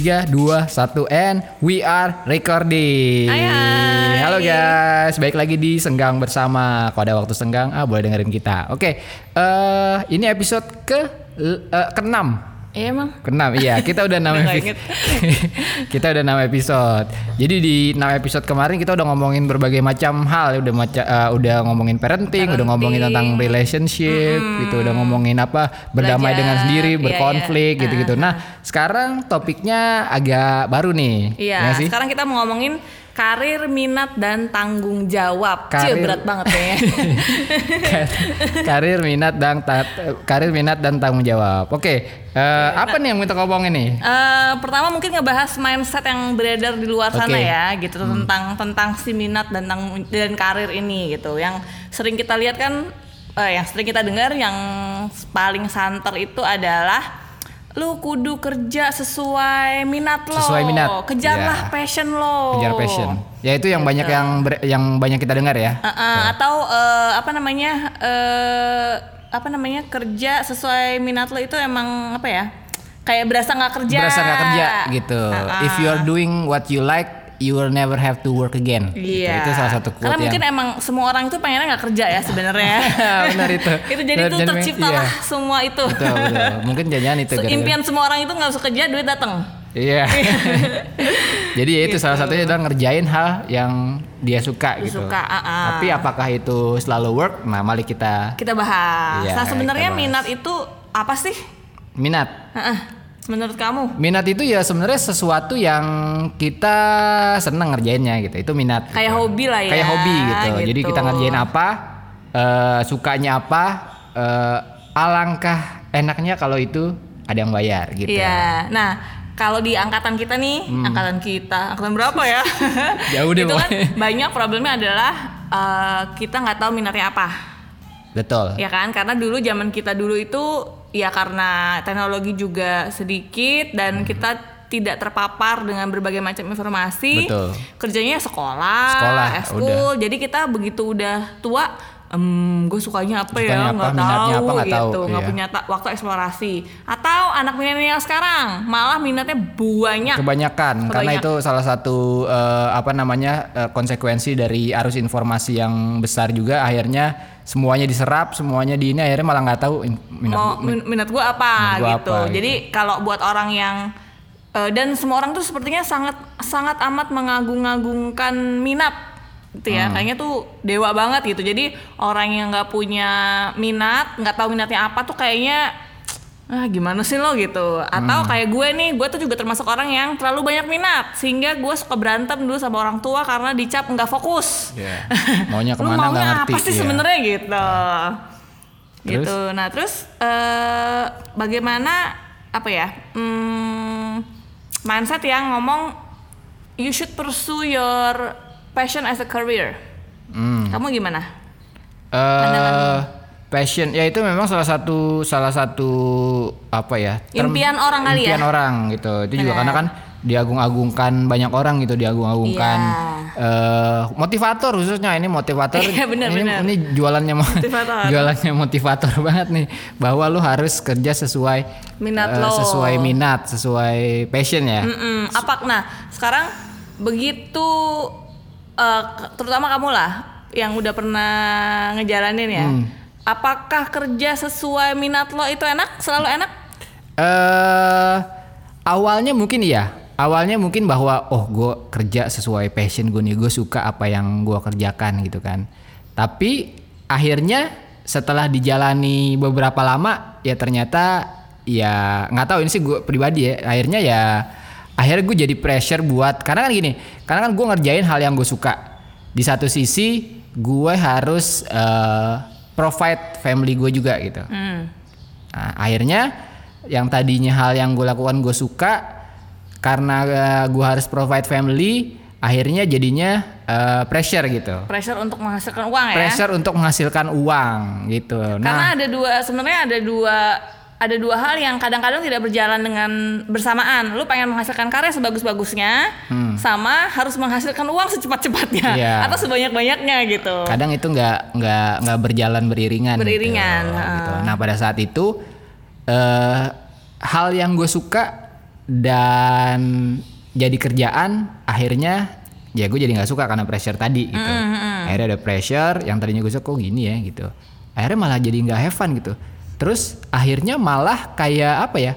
3, 2, 1 and we are recording. Hai, hai. Halo guys, baik lagi di Senggang bersama. Kalau ada waktu senggang, ah boleh dengerin kita. Oke, eh ini episode ke eh, ke-6. Iya emang. Keenam, iya kita udah enam nggak episode. kita udah enam episode. Jadi di enam episode kemarin kita udah ngomongin berbagai macam hal, udah maca, eh, udah ngomongin parenting, udah ngomongin tentang relationship, gitu, udah ngomongin apa berdamai Belajar, dengan sendiri, iya, berkonflik, iya. gitu-gitu. Nah sekarang topiknya agak baru nih, ya Iya, sih? sekarang kita mau ngomongin karir, minat dan tanggung jawab. Cie, Karir. berat banget ya. karir minat dan ta- karir minat dan tanggung jawab. Oke, eh, apa nih yang kita ngomongin nih? Eh, pertama mungkin ngebahas mindset yang beredar di luar sana Oke. ya, gitu tentang tentang si minat dan tanggung dan karir ini gitu. Yang sering kita lihat kan, eh, yang sering kita dengar yang paling santer itu adalah lu kudu kerja sesuai minat lo, Sesuai minat, kejarlah ya. passion lo, Kejar passion. Ya itu yang banyak Gitu. yang ber- yang banyak kita dengar ya. Uh, uh, atau uh, apa namanya uh, apa namanya kerja sesuai minat lo itu emang apa ya kayak berasa nggak kerja berasa nggak kerja gitu. Uh-uh. If you're doing what you like, you will never have to work again. Gitu. Iya. Itu salah satu quote Karena yang mungkin emang semua orang itu pengennya nggak kerja ya sebenarnya. Benar itu. itu jadi Benar, itu terciptalah iya. semua itu. betul, betul. Mungkin jangan itu. Gara-gara- Impian semua orang itu nggak usah kerja, duit datang. Iya. Jadi ya itu Gitu. salah satunya adalah ngerjain hal yang dia suka Dia gitu. suka, uh-uh. Tapi apakah itu selalu work? Nah, mari kita Kita bahas. Iya, nah sebenarnya bahas. minat itu apa sih? minat. Uh-uh. Menurut kamu? Minat itu ya sebenarnya sesuatu yang kita seneng ngerjainnya gitu. Itu minat. Kayak gitu. hobi lah ya, Kayak hobi gitu. Jadi gitu. kita ngerjain apa, eh, sukanya apa, eh, alangkah enaknya kalau itu ada yang bayar gitu. Iya. Nah, kalau di angkatan kita nih, angkatan kita, angkatan berapa ya? Hmm. Jauh deh Itu kan banyak problemnya adalah eh, kita nggak tahu minatnya apa, Betul. ya kan? Karena dulu zaman kita dulu itu ya karena teknologi juga sedikit Hmm. dan kita tidak terpapar dengan berbagai macam informasi. Betul. Kerjanya sekolah, Sekolah, eskul. Jadi kita begitu udah tua, em gue sukanya apa Sukanya ya? apa, Nggak tahu apa, tahu, gitu, nggak iya. punya waktu eksplorasi. Atau anak milenial sekarang malah minatnya banyak. Kebanyakan karena Kebanyak. itu salah satu eh, apa namanya eh, konsekuensi dari arus informasi yang besar juga akhirnya semuanya diserap, semuanya di ini akhirnya malah nggak tahu in- minat mau gua- min- minat gue apa minat gua gitu. apa, gitu. Jadi kalau buat orang yang eh, dan semua orang tuh sepertinya sangat sangat amat mengagung-agungkan minat gitu Hmm. ya. Kayaknya tuh dewa banget gitu. Jadi orang yang nggak punya minat, nggak tahu minatnya apa tuh kayaknya ah gimana sih lo gitu atau Hmm. kayak gue nih gue tuh juga termasuk orang yang terlalu banyak minat sehingga gue suka berantem dulu sama orang tua karena dicap nggak fokus Iya. Maunya ke mana nggak maunya ngerti. apa sih iya. sebenarnya gitu Terus? gitu nah terus eh, bagaimana apa ya hmm, mindset yang ngomong you should pursue your passion as a career Hmm. kamu gimana Eh, passion ya itu memang salah satu salah satu apa ya term- Impian orang kali ya? impian orang gitu itu juga karena kan diagung-agungkan banyak orang gitu diagung-agungkan eh, motivator khususnya ini motivator Iya, benar, ini, benar. ini jualannya mo- Motivator. jualannya motivator banget nih bahwa lu harus kerja sesuai Minat eh, lo. sesuai minat sesuai passion ya Mm-mm. apa nah sekarang begitu eh, ke- terutama kamu lah yang udah pernah ngejalanin ya Hmm. Apakah kerja sesuai minat lo itu enak selalu enak eh awalnya mungkin iya. Awalnya mungkin bahwa oh gue kerja sesuai passion gue nih, gue suka apa yang gue kerjakan gitu kan. Tapi akhirnya setelah dijalani beberapa lama ya ternyata ya nggak tahu ini sih gue pribadi ya. Akhirnya ya akhirnya gue jadi pressure buat karena kan gini, karena kan gue ngerjain hal yang gue suka. Di satu sisi gue harus eh, provide family gue juga gitu. Hmm. Nah, akhirnya yang tadinya hal yang gue lakukan gue suka karena gue harus provide family, akhirnya jadinya eh, pressure gitu. pressure untuk menghasilkan uang ya Pressure untuk menghasilkan uang gitu. Karena Nah, ada dua sebenarnya ada dua ada dua hal yang kadang-kadang tidak berjalan dengan bersamaan. Lu pengen menghasilkan karya sebagus-bagusnya sama harus menghasilkan uang secepat-cepatnya Hmm. Iya. atau sebanyak-banyaknya gitu. kadang itu nggak nggak nggak berjalan beriringan. gitu, Beriringan, gitu. heeh. Nah pada saat itu eh hal yang gue suka dan jadi kerjaan akhirnya ya gue jadi nggak suka karena pressure tadi gitu akhirnya ada pressure yang tadinya gue suka kok gini ya gitu akhirnya malah jadi nggak have fun gitu terus akhirnya malah kayak apa ya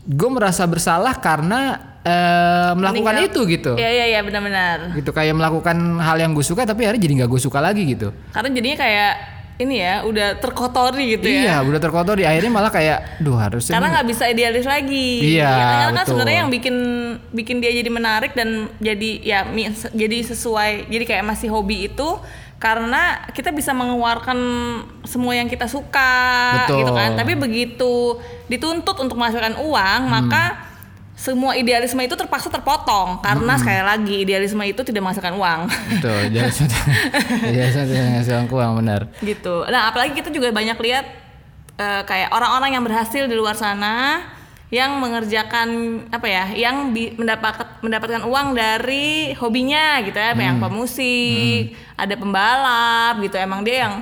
gue merasa bersalah karena eh, melakukan Meninggal. itu gitu Iya iya iya benar-benar. gitu kayak melakukan hal yang gue suka tapi akhirnya jadi nggak gue suka lagi gitu Karena jadinya kayak ini ya udah terkotori gitu iya ya. udah terkotori akhirnya malah kayak duh harusnya Karena nggak bisa idealis lagi. Iya, Karena kan sebenarnya yang bikin bikin dia jadi menarik dan jadi ya jadi sesuai jadi kayak masih hobi itu karena kita bisa mengeluarkan semua yang kita suka Betul. gitu kan. Tapi begitu dituntut untuk menghasilkan uang, Hmm. maka semua idealisme itu terpaksa terpotong karena Hmm. sekali lagi idealisme itu tidak menghasilkan uang. betul jadi tidak ngasih uang benar gitu. Nah, apalagi kita juga banyak lihat eh, kayak orang-orang yang berhasil di luar sana yang mengerjakan apa ya, yang bi- mendapat mendapatkan uang dari hobinya gitu ya, yang pemusik, ada pembalap gitu. Emang dia yang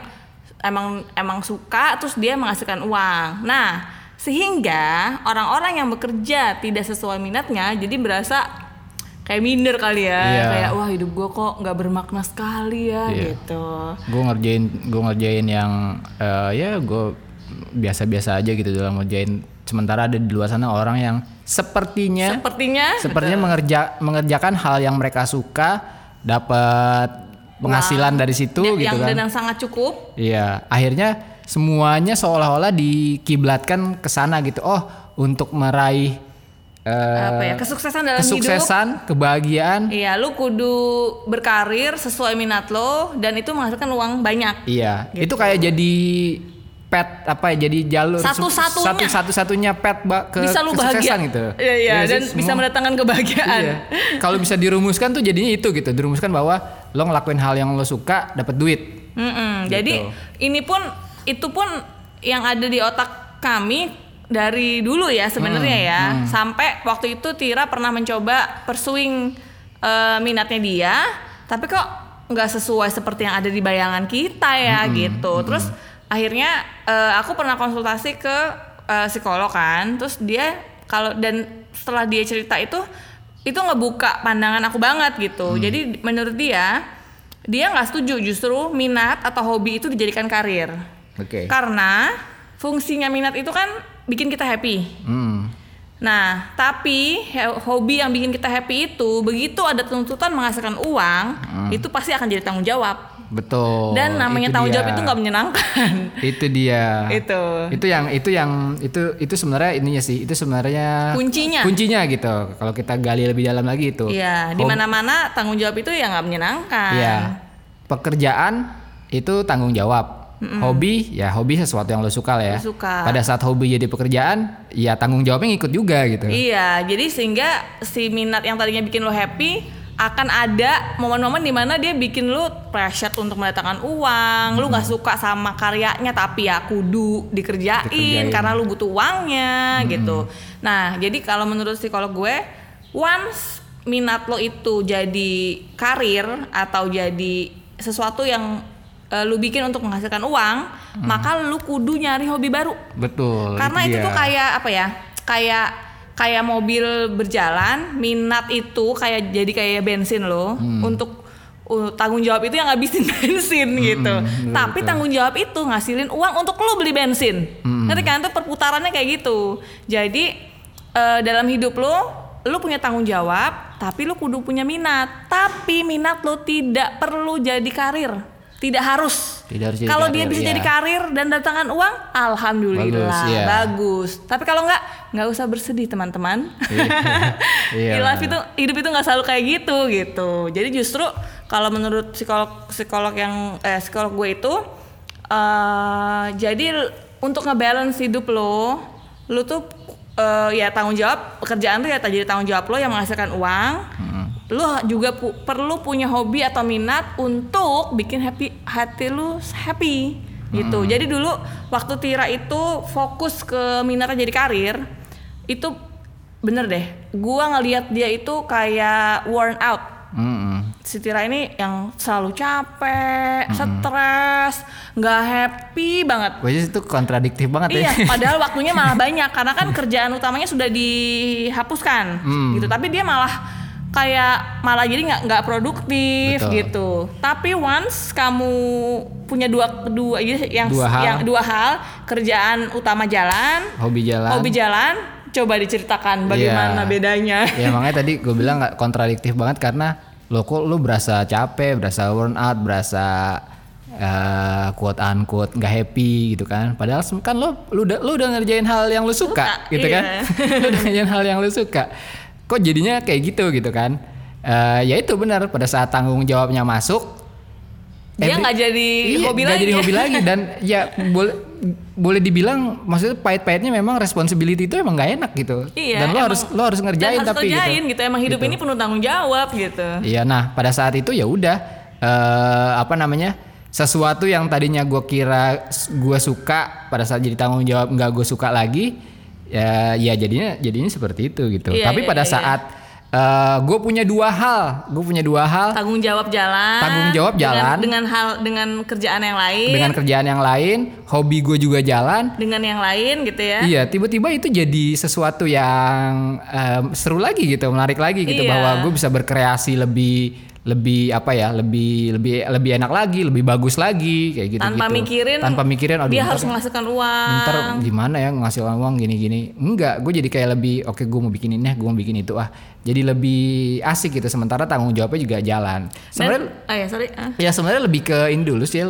emang emang suka terus dia menghasilkan uang. Nah, sehingga orang-orang yang bekerja tidak sesuai minatnya jadi berasa kayak minder kali ya, Iya. kayak wah hidup gua kok nggak bermakna sekali ya Iya. gitu. gue ngerjain gue ngerjain yang eh, ya gue biasa-biasa aja gitu dalam ngerjain sementara ada di luar sana orang yang sepertinya Sepertinya sepertinya mengerja mengerjakan hal yang mereka suka dapat penghasilan dari situ da- gitu yang kan dan yang sangat cukup. Iya, akhirnya semuanya seolah-olah dikiblatkan ke sana gitu. Oh, untuk meraih eh, apa ya kesuksesan dalam hidup. kesuksesan, kebahagiaan. Iya, lu kudu berkarir sesuai minat lo dan itu menghasilkan uang banyak. Iya, Gitu. itu kayak jadi pet apa ya? Jadi jalur Satu-satunya. satu satu satunya pet ba- ke bisa lu bahagia gitu. Iya, iya, sih? dan bisa mendatangkan kebahagiaan. Iya. Kalau bisa dirumuskan tuh jadinya itu gitu. Dirumuskan bahwa lo ngelakuin hal yang lo suka dapat duit. Mm-mm. Gitu. Jadi ini pun itu pun yang ada di otak kami dari dulu ya sebenarnya Hmm, ya. Sampai waktu itu Tira pernah mencoba pursuing eh, minatnya dia, tapi kok nggak sesuai seperti yang ada di bayangan kita ya Hmm, gitu. Terus akhirnya eh, aku pernah konsultasi ke eh, psikolog kan, terus dia kalau dan setelah dia cerita itu itu ngebuka pandangan aku banget gitu. Hmm. Jadi menurut dia dia nggak setuju justru minat atau hobi itu dijadikan karir Oke. karena fungsinya minat itu kan bikin kita happy Hmm. nah tapi hobi yang bikin kita happy itu begitu ada tuntutan menghasilkan uang itu pasti akan jadi tanggung jawab Betul. dan namanya itu tanggung jawab itu nggak menyenangkan itu dia itu itu yang itu yang itu itu sebenarnya ininya sih itu sebenarnya Kuncinya. kuncinya gitu kalau kita gali lebih dalam lagi itu Iya, di mana-mana tanggung jawab itu ya nggak menyenangkan. Iya. pekerjaan itu tanggung jawab hobi ya hobi sesuatu yang lo suka lah ya Lo suka. pada saat hobi jadi pekerjaan ya tanggung jawabnya ngikut juga gitu Iya, jadi sehingga si minat yang tadinya bikin lo happy akan ada momen-momen di mana dia bikin lo pressure untuk mendatangkan uang, lu nggak suka sama karyanya tapi ya kudu dikerjain, Dikerjain. karena lu butuh uangnya gitu. Nah, jadi kalau menurut psikolog gue, once minat lo itu jadi karir atau jadi sesuatu yang eh, lu bikin untuk menghasilkan uang, maka lu kudu nyari hobi baru betul karena itu, dia. tuh kayak apa ya kayak kayak mobil berjalan minat itu kayak jadi kayak bensin loh. Hmm. untuk uh, tanggung jawab itu yang ngabisin bensin gitu. betul, tapi tanggung jawab itu ngasilin uang untuk lo beli bensin. Hmm. ngerti kan? Itu perputarannya kayak gitu. Jadi eh, dalam hidup lo lo punya tanggung jawab tapi lo kudu punya minat. Tapi minat lo tidak perlu jadi karir tidak harus. Tidak harus jadi kalau dia bisa iya. jadi karir dan datangkan uang alhamdulillah. Bagus, iya. bagus. Tapi kalau nggak nggak usah bersedih teman-teman. Iya. Di life itu hidup itu nggak selalu kayak gitu gitu. Jadi justru kalau menurut psikolog psikolog yang eh, psikolog gue itu eh jadi untuk ngebalance hidup lo lo tuh eh, ya tanggung jawab pekerjaan tuh ya jadi tanggung jawab lo yang menghasilkan uang lo juga pu- perlu punya hobi atau minat untuk bikin happy hati lu happy gitu jadi dulu waktu Tira itu fokus ke minatnya jadi karir itu bener deh gua ngelihat dia itu kayak worn out Mm-mm. si Tira ini yang selalu capek, stres, nggak happy banget. Gue itu kontradiktif banget Iya, ya. padahal waktunya malah banyak karena kan kerjaan utamanya sudah dihapuskan, Hmm. gitu. Tapi dia malah kayak malah jadi nggak nggak produktif Betul. gitu. Tapi once kamu punya dua dua yang Dua hal. yang dua hal kerjaan utama jalan, Hobi jalan. hobi jalan, coba diceritakan bagaimana Iya. bedanya. ya makanya tadi gue bilang nggak kontradiktif banget karena lo kok lu berasa capek, berasa worn out, berasa eh quote unquote nggak happy gitu kan. Padahal kan lo lu udah lu udah ngerjain hal yang lu suka, Suka, gitu kan. iya. lu udah ngerjain hal yang lu suka. Kok jadinya kayak gitu gitu kan? Eh ya itu benar pada saat tanggung jawabnya masuk Dia nggak jadi Iya, hobi nggak lagi. jadi hobi lagi dan ya boleh boleh dibilang maksudnya pahit-pahitnya memang responsibility itu emang nggak enak gitu. Iya, dan lo emang- harus lo harus ngerjain harus tapi kerjain gitu. gitu. Emang hidup Gitu. ini penuh tanggung jawab gitu. Iya, nah pada saat itu ya udah eh, apa namanya sesuatu yang tadinya gue kira gue suka pada saat jadi tanggung jawab nggak gue suka lagi ya ya jadinya jadinya seperti itu gitu. Iya, Tapi iya, pada iya, saat gue punya dua hal, gue punya dua hal Tanggung jawab jalan. Tanggung jawab dengan- jalan. Dengan hal dengan kerjaan yang lain. dengan kerjaan yang lain, hobi gue juga jalan. dengan yang lain gitu ya. Iya, tiba-tiba itu jadi sesuatu yang em, seru lagi gitu, menarik lagi gitu Iya. bahwa gue bisa berkreasi lebih lebih apa ya, lebih lebih lebih enak lagi, lebih bagus lagi kayak gitu. Tanpa mikirin tanpa mikirin, aduh, dia harus menghasilkan uang. ntar gimana ya ngasih uang gini-gini. Enggak, gue jadi kayak lebih oke gue mau bikin ini, gue mau bikin itu ah. Jadi lebih asik gitu. Sementara tanggung jawabnya juga jalan. Sebenarnya ah ya sorry. ah. ya sebenarnya lebih ke ini dulu sih.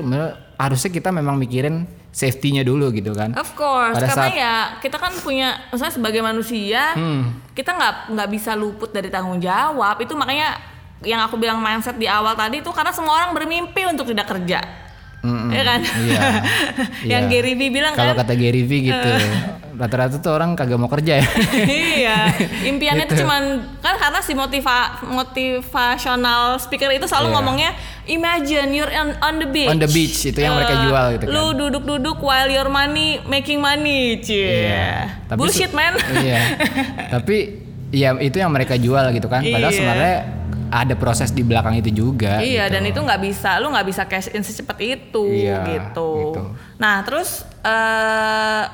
Harusnya kita memang mikirin safety-nya dulu gitu kan. Of course, Pada karena saat- ya kita kan punya, maksudnya sebagai manusia, Hmm. kita nggak nggak bisa luput dari tanggung jawab. Itu makanya yang aku bilang mindset di awal tadi itu karena semua orang bermimpi untuk tidak kerja, Mm-mm. ya kan? Iya. yang Iya. Gary Vee bilang Kalau kan, kata Gary Vee gitu, rata-rata tuh orang kagak mau kerja ya. iya, impiannya itu cuman kan karena si motiva motivational speaker itu selalu Iya. ngomongnya imagine you're on, on the beach. On the beach, itu yang mereka Eh, jual gitu kan. Lu duduk-duduk while your money making money, cie. Tapi Bullshit man. Iya. Tapi ya itu yang mereka jual gitu kan. Padahal Iya. sebenarnya ada proses di belakang itu juga. Iya gitu. dan itu nggak bisa, lu nggak bisa cash in secepat itu Iya, gitu. gitu. Nah terus eh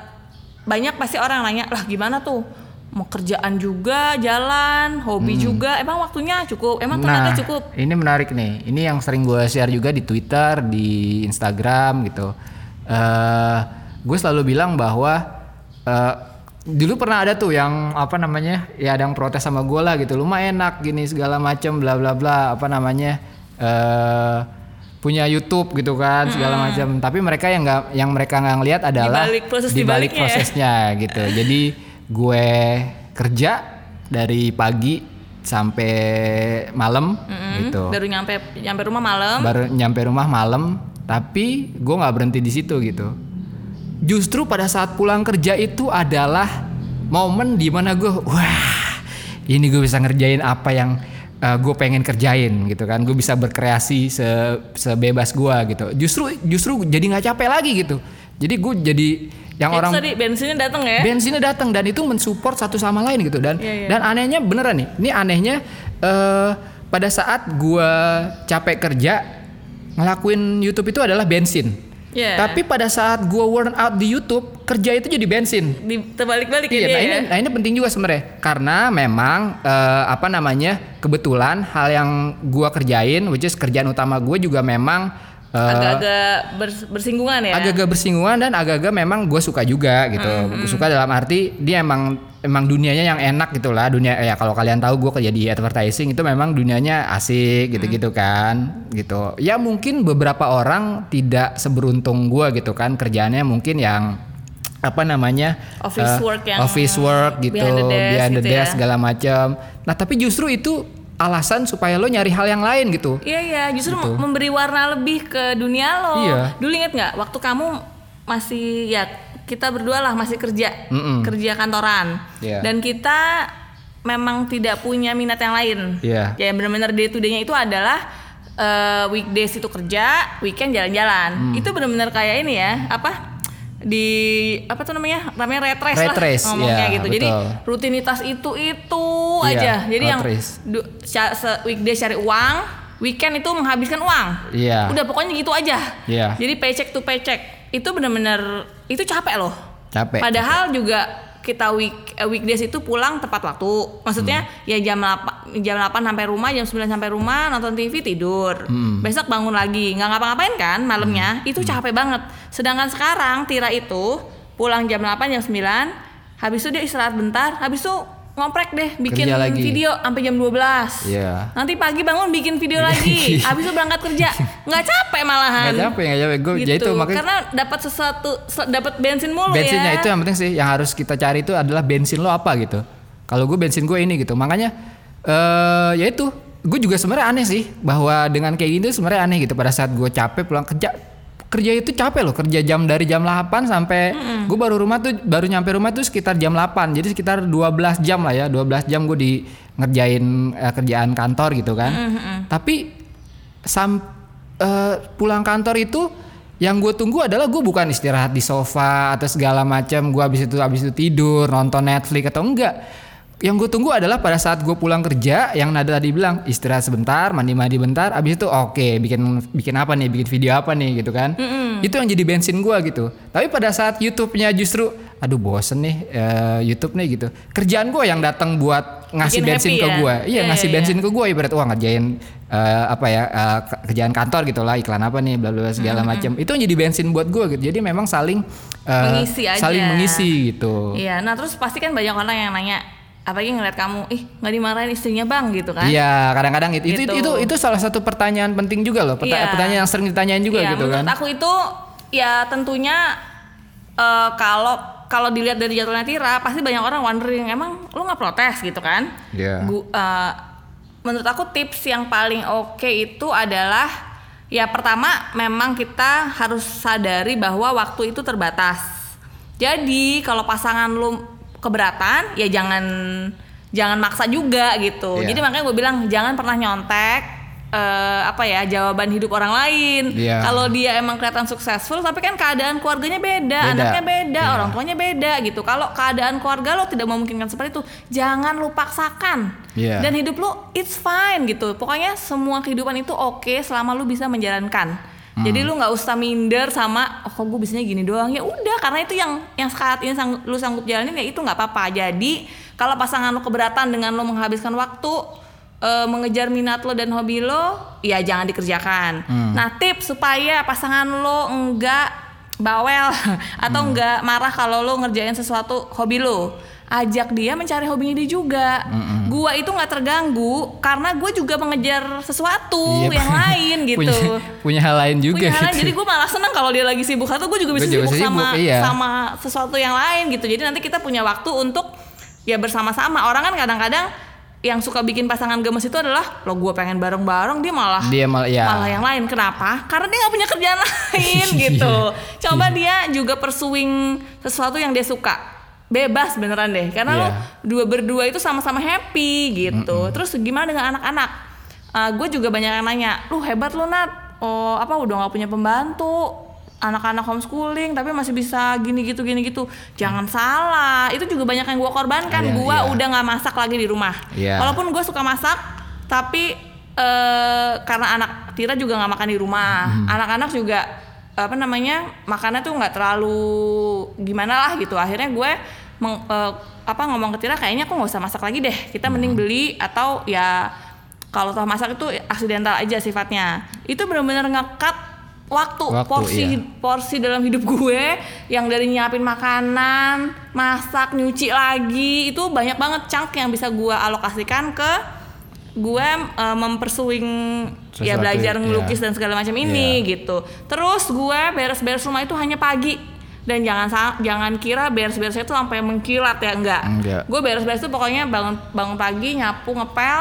banyak pasti orang nanya lah gimana tuh mau kerjaan juga jalan, hobi juga, emang waktunya cukup, emang Hmm. Nah, cukup. ini menarik nih. Ini yang sering gue share juga di Twitter, di Instagram gitu. eh gue selalu bilang bahwa eh dulu pernah ada tuh yang apa namanya ya ada yang protes sama gue lah gitu. Lu mah enak gini segala macem bla bla bla apa namanya eh punya YouTube gitu kan segala macam. Tapi mereka yang nggak yang mereka nggak ngelihat adalah balik proses di balik dibaliknya ya. prosesnya gitu. Jadi gue kerja dari pagi sampai malam gitu. Baru nyampe nyampe rumah malam. Baru nyampe rumah malam, tapi gue nggak berhenti di situ gitu. Justru pada saat pulang kerja itu adalah momen di mana gue, wah, ini gue bisa ngerjain apa yang gue pengen kerjain gitu kan. Gue bisa berkreasi se sebebas gue gitu. Justru justru jadi nggak capek lagi gitu. Jadi gue jadi yang Itu orang tadi bensinnya datang ya. bensinnya datang dan itu mensupport satu sama lain gitu dan Iya, iya. dan anehnya beneran nih ini anehnya eh pada saat gua capek kerja ngelakuin YouTube itu adalah bensin Iya. tapi pada saat gua worn out di YouTube kerja itu jadi bensin Di terbalik-balik Iya, ya nah dia ini, ya. nah ini penting juga sebenarnya karena memang eh, apa namanya kebetulan hal yang gua kerjain, which is kerjaan utama gue juga memang Agak-agak bers- bersinggungan ya. agak-agak bersinggungan dan agak-agak memang gue suka juga gitu. Gue suka dalam arti dia emang emang dunianya yang enak gitu lah dunia ya kalau kalian tahu gue kerja di advertising itu memang dunianya asik gitu-gitu kan gitu. Ya mungkin beberapa orang tidak seberuntung gue gitu kan kerjaannya mungkin yang apa namanya Office eh, work yang office work gitu behind the desk behind the gitu ya. desk segala macam. Nah tapi justru itu alasan supaya lo nyari hal yang lain gitu. Iya iya, justru memberi warna lebih ke dunia lo. Iya. Dulu inget nggak waktu kamu masih ya kita berdua lah masih kerja Mm-mm. kerja kantoran Iya. dan kita memang tidak punya minat yang lain. Iya. Ya benar-benar day to day-nya itu adalah eh, weekdays itu kerja, weekend jalan-jalan. Hmm. Itu benar-benar kayak ini ya apa? Di apa tuh namanya namanya Red lah ngomongnya iya, gitu jadi betul. rutinitas itu itu Iya, aja jadi red yang du, se- weekday cari uang weekend itu menghabiskan uang. Iya. Udah pokoknya gitu aja. Iya. Jadi paycheck to paycheck itu bener-bener itu capek loh. Capek, Padahal juga kita week eh, weekdays itu pulang tepat waktu. Maksudnya Hmm. ya jam 8 jam 8 sampai rumah, jam 9 sampai rumah, nonton TV, tidur. Hmm. Besok bangun lagi, nggak ngapa-ngapain kan malamnya. Itu capek banget. Sedangkan sekarang Tira itu pulang jam 8 jam 9, habis itu dia istirahat bentar, habis itu ngoprek deh bikin Kerja lagi. video sampai jam 12. Iya. Nanti pagi bangun bikin video lagi, habis itu berangkat kerja. Nggak capek malahan. Nggak capek, nggak capek. Gue Gitu. jadi itu makanya Karena dapat sesuatu se- dapat bensin mulu bensinnya ya. itu yang penting sih yang harus kita cari itu adalah bensin lo apa gitu kalau gue bensin gue ini gitu makanya eh ya itu gue juga sebenarnya aneh sih bahwa dengan kayak gitu sebenarnya aneh gitu pada saat gue capek pulang kerja kerja itu capek loh kerja jam dari jam 8 sampai gue baru rumah tuh baru nyampe rumah tuh sekitar jam 8 jadi sekitar 12 jam lah ya 12 jam gue di ngerjain eh, kerjaan kantor gitu kan. Tapi sam eh, pulang kantor itu yang gue tunggu adalah gue bukan istirahat di sofa atau segala macam. Gue habis itu habis itu tidur nonton Netflix atau enggak yang gue tunggu adalah pada saat gue pulang kerja yang Nada tadi bilang istirahat sebentar mandi mandi bentar. Habis itu oke bikin bikin apa nih? Bikin video apa nih? Gitu kan. Itu yang jadi bensin gue gitu. Tapi pada saat YouTube-nya justru aduh bosen nih eh, YouTube nih gitu. Kerjaan gue yang datang buat ngasih Bikin bensin ke ya? gue iya Iya, ngasih iya, bensin ke gue ibarat wah ngerjain eh, apa ya ke- kerjaan kantor gitu lah iklan apa nih bla bla segala macam. Itu yang jadi bensin buat gue gitu. Jadi memang saling eh, Mengisi aja. saling mengisi gitu. Iya, nah terus pasti kan banyak orang yang nanya, apalagi ngeliat kamu, ih nggak dimarahin istrinya bang gitu kan? Iya kadang-kadang itu, itu Gitu. itu itu salah satu pertanyaan penting juga loh Perta- Iya. pertanyaan yang sering ditanyain juga Iya, gitu menurut kan aku itu ya tentunya eh, kalau kalau dilihat dari jadwalnya Tira pasti banyak orang wondering emang lu nggak protes gitu kan? Iya. Gu- eh, menurut aku tips yang paling oke itu adalah ya pertama memang kita harus sadari bahwa waktu itu terbatas. Jadi kalau pasangan lu keberatan ya jangan jangan maksa juga gitu. Iya. Jadi makanya gue bilang jangan pernah nyontek eh, apa ya jawaban hidup orang lain. Iya. Kalau dia emang kelihatan successful tapi kan keadaan keluarganya beda, Beda. anaknya beda, Iya. orang tuanya beda gitu. Kalau keadaan keluarga lo tidak memungkinkan seperti itu, jangan lu paksakan. Iya. Dan hidup lu it's fine gitu. Pokoknya semua kehidupan itu oke selama lu bisa menjalankan. Jadi lu nggak usah minder sama oh kok gue bisanya gini doang? Ya udah karena itu yang yang saat ini sang- lu sanggup jalanin ya itu nggak apa-apa. Jadi kalau pasangan lu keberatan dengan lu menghabiskan waktu eh, mengejar minat lo dan hobi lo, ya jangan dikerjakan. Nah tips supaya pasangan lo enggak bawel atau enggak marah kalau lo ngerjain sesuatu hobi lo, ajak dia mencari hobinya dia juga. Gua itu nggak terganggu karena gue juga mengejar sesuatu Iya, yang lain gitu. punya punya hal lain juga Punya hal lain, gitu. jadi gue malah seneng kalau dia lagi sibuk atau gue juga bisa Gua juga sibuk, sibuk, sama iya. sama sesuatu yang lain gitu. Jadi nanti kita punya waktu untuk ya bersama-sama. Orang kan kadang-kadang yang suka bikin pasangan gemes itu adalah lo gue pengen bareng-bareng dia malah Dia malah ya. malah yang lain. Kenapa? Karena dia nggak punya kerjaan lain gitu. Coba dia juga pursuing sesuatu yang dia suka. Bebas beneran deh. Karena lo Iya. dua berdua itu sama-sama happy gitu. Terus gimana dengan anak-anak? gue juga banyak yang nanya, lu hebat lu Nat. Oh apa udah nggak punya pembantu? Anak-anak homeschooling tapi masih bisa gini gitu gini gitu. Jangan salah. Itu juga banyak yang gue korbankan. Iya, Gue iya. udah nggak masak lagi di rumah. Iya. Walaupun gue suka masak, tapi eh karena anak Tira juga nggak makan di rumah, Hmm. anak-anak juga apa namanya makannya tuh nggak terlalu gimana lah gitu. Akhirnya gue meng- eh, apa ngomong ke Tira kayaknya aku nggak usah masak lagi deh. Kita Hmm. mending beli atau ya kalau toh masak itu aksidental aja sifatnya. Itu benar-benar ngekat waktu, Waktu, porsi iya. porsi dalam hidup gue yang dari nyiapin makanan, masak, nyuci lagi itu banyak banget chunk yang bisa gue alokasikan ke gue eh, mempersuing ya Sesuatu, belajar iya. ngelukis dan segala macam ini gitu. Terus gue beres-beres rumah itu hanya pagi dan jangan jangan kira beres-beres itu sampai mengkilat ya enggak. Enggak. Gue beres-beres itu pokoknya bangun bangun pagi nyapu ngepel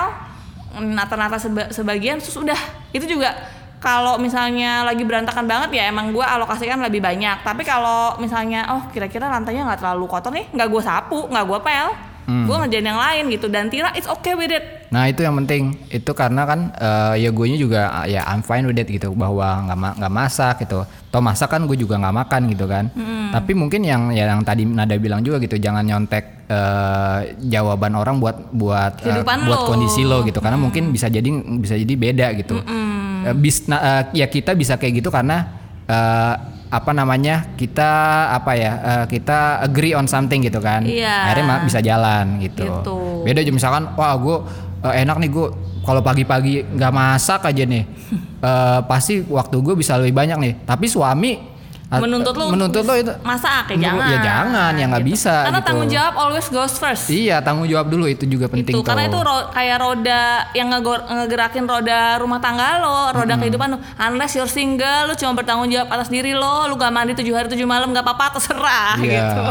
nata-nata seba- sebagian terus udah itu juga kalau misalnya lagi berantakan banget ya emang gue alokasikan lebih banyak tapi kalau misalnya oh kira-kira lantainya nggak terlalu kotor nih nggak gue sapu nggak gue pel Hmm. gue ngerjain yang lain gitu dan Tira it's okay with it Nah itu yang penting itu karena kan eh, ya gue juga ah, ya I'm fine with it gitu bahwa nggak ma- nggak masak gitu. Toh masak kan gue juga nggak makan gitu kan. Tapi mungkin yang ya yang tadi Nada bilang juga gitu jangan nyontek eh, jawaban orang buat buat Kehidupan buat lo. kondisi lo gitu karena mungkin bisa jadi bisa jadi beda gitu. Eh, bis, nah, eh, ya kita bisa kayak gitu karena eh, apa namanya kita apa ya eh, kita agree on something gitu kan. Iya. Akhirnya bisa jalan gitu. Gitu. Beda aja misalkan, wah gue enak nih gue kalau pagi-pagi nggak masak aja nih, eh, pasti waktu gue bisa lebih banyak nih. Tapi suami menuntut lo menuntut lo itu masak ya Menurut- jangan ya jangan, ya nggak gitu. bisa karena gitu. tanggung jawab always goes first Iya tanggung jawab dulu itu juga penting itu tuh. karena itu ro- kayak roda yang ngegerakin roda rumah tangga lo roda kehidupan lo unless you're single lo cuma bertanggung jawab atas diri lo lo gak mandi tujuh hari tujuh malam gak apa-apa terserah Iya. gitu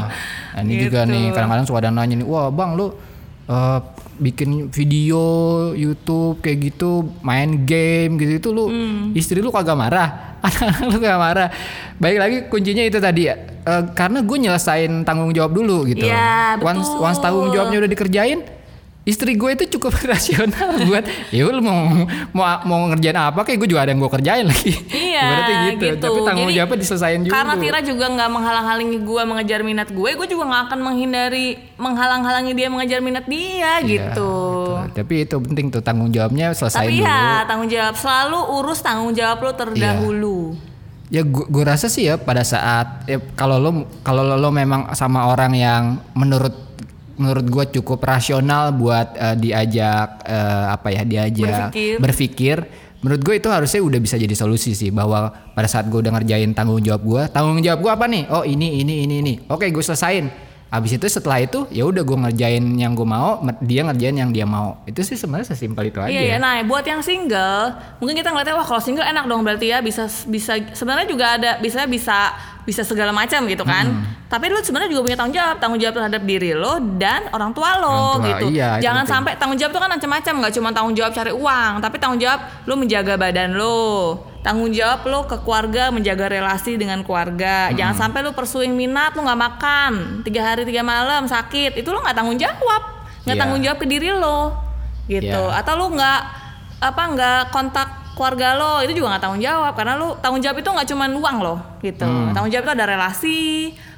Nah, ini juga Gitu. nih kadang-kadang suka ada nanya nih, wah bang lu eh, bikin video YouTube kayak gitu, main game gitu itu lu Hmm. istri lu kagak marah, anak lu kagak marah. Baik lagi kuncinya itu tadi ya, eh, karena gue nyelesain tanggung jawab dulu gitu. Iya, Once betul. once tanggung jawabnya udah dikerjain, istri gue itu cukup rasional buat ya lu mau mau mau ngerjain apa kayak gue juga ada yang gue kerjain lagi. Iya, Berarti gitu. gitu. Tapi tanggung Jadi, jawabnya diselesain juga. Karena Tira juga nggak menghalang-halangi gue mengejar minat gue, gue juga nggak akan menghindari menghalang-halangi dia mengejar minat dia Iya, gitu. betul. Tapi itu penting tuh tanggung jawabnya selesai Tapi dulu. ya tanggung jawab selalu urus tanggung jawab lo terdahulu. Ya gue rasa sih ya pada saat ya, kalau lo kalau lo memang sama orang yang menurut menurut gue cukup rasional buat eh, diajak eh, apa ya diajak Berpikir. berpikir. Menurut gue itu harusnya udah bisa jadi solusi sih bahwa pada saat gue udah ngerjain tanggung jawab gue, tanggung jawab gue apa nih? Oh ini ini ini ini. Oke gue selesain. Habis itu setelah itu ya udah gue ngerjain yang gue mau, dia ngerjain yang dia mau. Itu sih sebenarnya sesimpel itu aja. Iya, iya. Nah, buat yang single, mungkin kita ngeliatnya wah kalau single enak dong berarti ya bisa bisa sebenarnya juga ada bisa bisa bisa segala macam gitu kan. Hmm. Tapi lu sebenarnya juga punya tanggung jawab, tanggung jawab terhadap diri lo dan orang tua lo Orang tua, gitu. iya, Jangan sampai tanggung jawab itu kan macam-macam, nggak cuma tanggung jawab cari uang, tapi tanggung jawab lu menjaga badan lo. Tanggung jawab lo ke keluarga, menjaga relasi dengan keluarga. Hmm. Jangan sampai lu pursuing minat, lu nggak makan. Tiga hari tiga malam sakit, itu lo nggak tanggung jawab, nggak Iya. tanggung jawab ke diri lo. Gitu. Iya. atau lu nggak apa nggak kontak keluarga lo. Itu juga nggak tanggung jawab. Karena lu tanggung jawab itu nggak cuma uang lo. Gitu. Hmm. tanggung jawab itu ada relasi.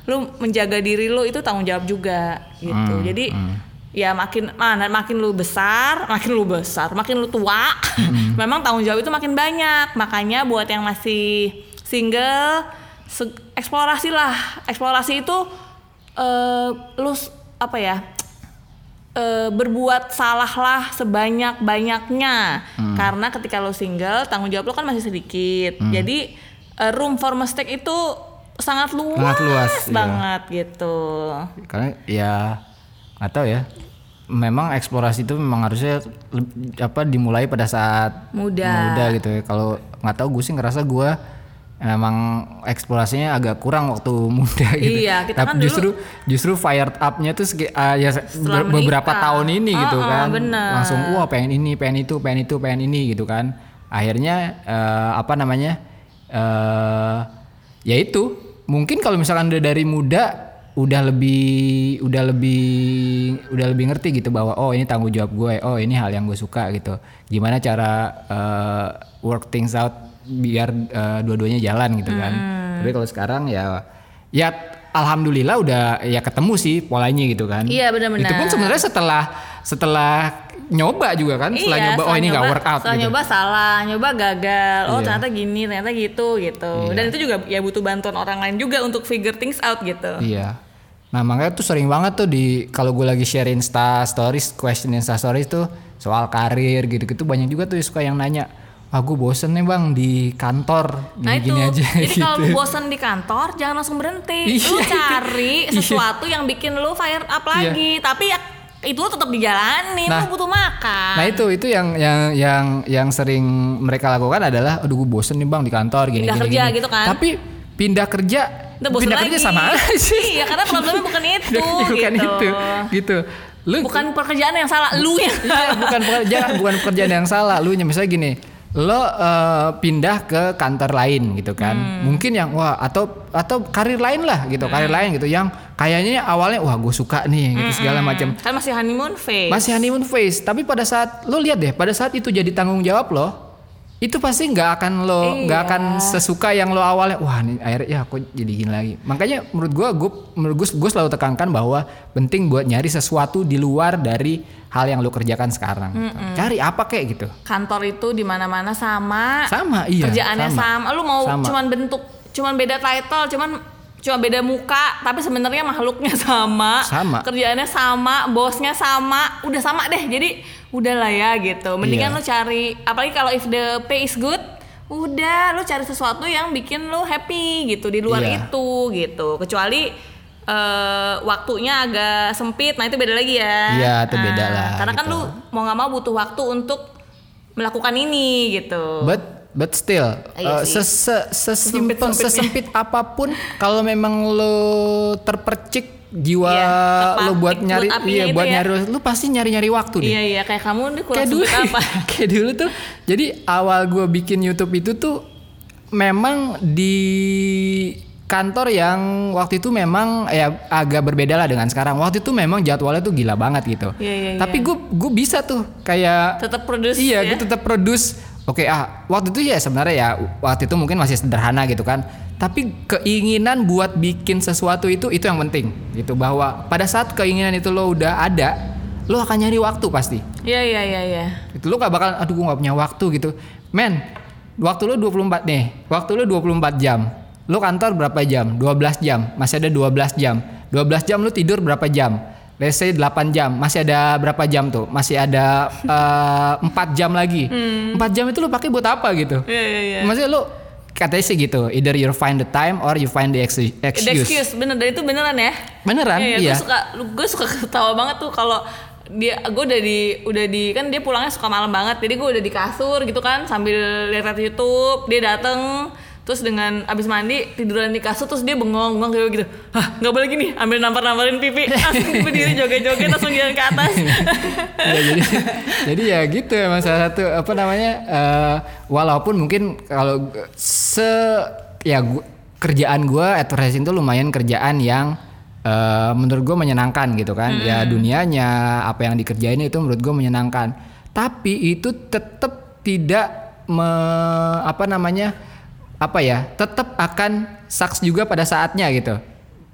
Lu menjaga diri lo itu tanggung jawab juga. Gitu. Hmm, jadi ya makin mana makin lu besar makin lu besar makin lu tua Hmm. memang tanggung jawab itu makin banyak makanya buat yang masih single eksplorasi lah eksplorasi itu eh lu apa ya eh, berbuat salah lah sebanyak banyaknya Hmm. karena ketika lo single tanggung jawab lo kan masih sedikit Hmm. jadi eh, room for mistake itu sangat luas, Sangat luas, iya. banget gitu karena ya nggak tahu ya memang eksplorasi itu memang harusnya apa dimulai pada saat Muda. muda gitu ya kalau nggak tahu gue sih ngerasa gue memang eksplorasinya agak kurang waktu muda gitu Iya, kita tapi kan dulu- justru justru fired upnya tuh ah, ya ber- beberapa menikah. tahun ini gitu Oh, oh, kan bener. langsung wah pengen ini pengen itu pengen itu pengen ini gitu kan akhirnya eh, apa namanya eh ya itu mungkin kalau misalkan udah dari muda udah lebih udah lebih udah lebih ngerti gitu bahwa oh ini tanggung jawab gue oh ini hal yang gue suka gitu gimana cara eh, work things out biar eh, dua-duanya jalan gitu kan Hmm. tapi kalau sekarang ya ya alhamdulillah udah ya ketemu sih polanya gitu kan Iya, benar-benar. itu pun sebenarnya setelah setelah nyoba juga kan setelah iya, nyoba oh setelah ini nggak nyoba- work out setelah gitu nyoba salah nyoba gagal oh Iya. ternyata gini ternyata gitu gitu Iya. dan itu juga ya butuh bantuan orang lain juga untuk figure things out gitu Iya. Nah makanya tuh sering banget tuh di kalau gue lagi share Insta stories, question Insta stories tuh soal karir gitu-gitu banyak juga tuh suka yang nanya, ah gue bosen nih bang di kantor Nah itu, gini-gini aja jadi gitu. kalau lu bosan di kantor jangan langsung berhenti. Iya, lu itu. cari Iya. sesuatu yang bikin lu fire up lagi. Tapi ya itu lu tetap dijalanin, Nah. lu butuh makan. Nah itu itu yang yang yang yang sering mereka lakukan adalah, aduh gue bosen nih bang di kantor gini Pindah gini, kerja gini. gitu kan. Tapi pindah kerja, Udah bosan pindah lagi. kerja sama aja sih. Iya, karena problemnya bukan itu Bukan gitu. itu, gitu. Lu Bukan pekerjaan yang salah, lu Iya, bukan pekerjaan, bukan pekerjaan yang salah. Lu nya misalnya gini, lo eh, pindah ke kantor lain gitu kan. Hmm. Mungkin yang wah atau atau karir lain lah gitu, karir lain gitu yang kayaknya awalnya wah gue suka nih gitu segala macam. Kan masih honeymoon phase. Masih honeymoon phase, tapi pada saat lo lihat deh, pada saat itu jadi tanggung jawab lo, itu pasti nggak akan lo nggak Iya. akan sesuka yang lo awalnya. Wah, nih akhirnya ya aku jadi gini lagi. Makanya menurut gua, gue menurut gue, gue selalu tekankan bahwa penting buat nyari sesuatu di luar dari hal yang lo kerjakan sekarang. Cari apa kayak gitu. Kantor itu di mana-mana sama. Sama, iya. Kerjaannya sama. Lu mau Sama. cuman bentuk, cuman beda title, cuman cuma beda muka, tapi sebenarnya makhluknya sama. Sama. Kerjaannya sama, bosnya sama, udah sama deh. Jadi udahlah ya gitu. Mendingan Iya. lu cari apalagi kalau if the pay is good, udah lu cari sesuatu yang bikin lu happy gitu di luar Iya. itu gitu. Kecuali eh, waktunya agak sempit, nah itu beda lagi ya. Iya, itu beda Nah, lah, Karena kan gitu. lu mau nggak mau butuh waktu untuk melakukan ini gitu. But but still Iya uh, sesimpel sesempit apa pun kalau memang lo terpercik jiwa Iya, lo buat nyari iya buat ya. nyari lu pasti nyari-nyari waktu deh. Iya iya kayak kamu nih kayak dulu apa? kayak dulu tuh jadi awal gue bikin YouTube itu tuh memang di kantor yang waktu itu memang ya agak berbeda lah dengan sekarang waktu itu memang jadwalnya tuh gila banget gitu Iya, iya, tapi gue gue bisa tuh kayak Tetap produce iya ya. gue tetap produce oke ah waktu itu ya sebenarnya ya waktu itu mungkin masih sederhana gitu kan. Tapi keinginan buat bikin sesuatu itu itu yang penting gitu. Bahwa pada saat keinginan itu lo udah ada lo akan nyari waktu pasti. Iya iya iya iya. itu lu gak bakal aduh gue gak punya waktu gitu. Men waktu lu 24 nih waktu lu 24 jam lu kantor berapa jam? 12 jam. Masih ada 12 jam. 12 jam lu tidur berapa jam let's say 8 jam. Masih ada berapa jam tuh? Masih ada eh, 4 jam lagi. 4 jam itu lu pakai buat apa gitu? Iya iya iya. maksudnya lu katanya sih gitu either you find the time or you find the exi- The excuse. excuse bener. Dan itu beneran ya. beneran Iya, iya. gue suka gue suka ketawa banget tuh kalau dia gue udah di udah di kan dia pulangnya suka malam banget. Jadi gue udah di kasur gitu kan sambil lihat YouTube dia dateng terus dengan abis mandi tiduran di kasur terus dia bengong bengong kayak gitu. Hah nggak boleh gini. Ambil nampar namparin pipi. Langsung berdiri joget joget langsung jalan ke atas. Ya, jadi jadi ya gitu emang salah satu apa namanya eh, walaupun mungkin kalau se ya gua, kerjaan gua advertising tuh lumayan kerjaan yang eh, menurut gue menyenangkan gitu kan. Ya dunianya apa yang dikerjain itu menurut gue menyenangkan. Tapi itu tetap tidak me, apa namanya apa ya tetap akan saks juga pada saatnya gitu.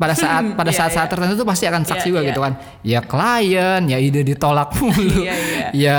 Pada saat pada Iya, saat-saat iya. tertentu tuh pasti akan saks Iya, juga iya. gitu kan. Ya klien ya ide ditolak mulu. Iya iya. Ya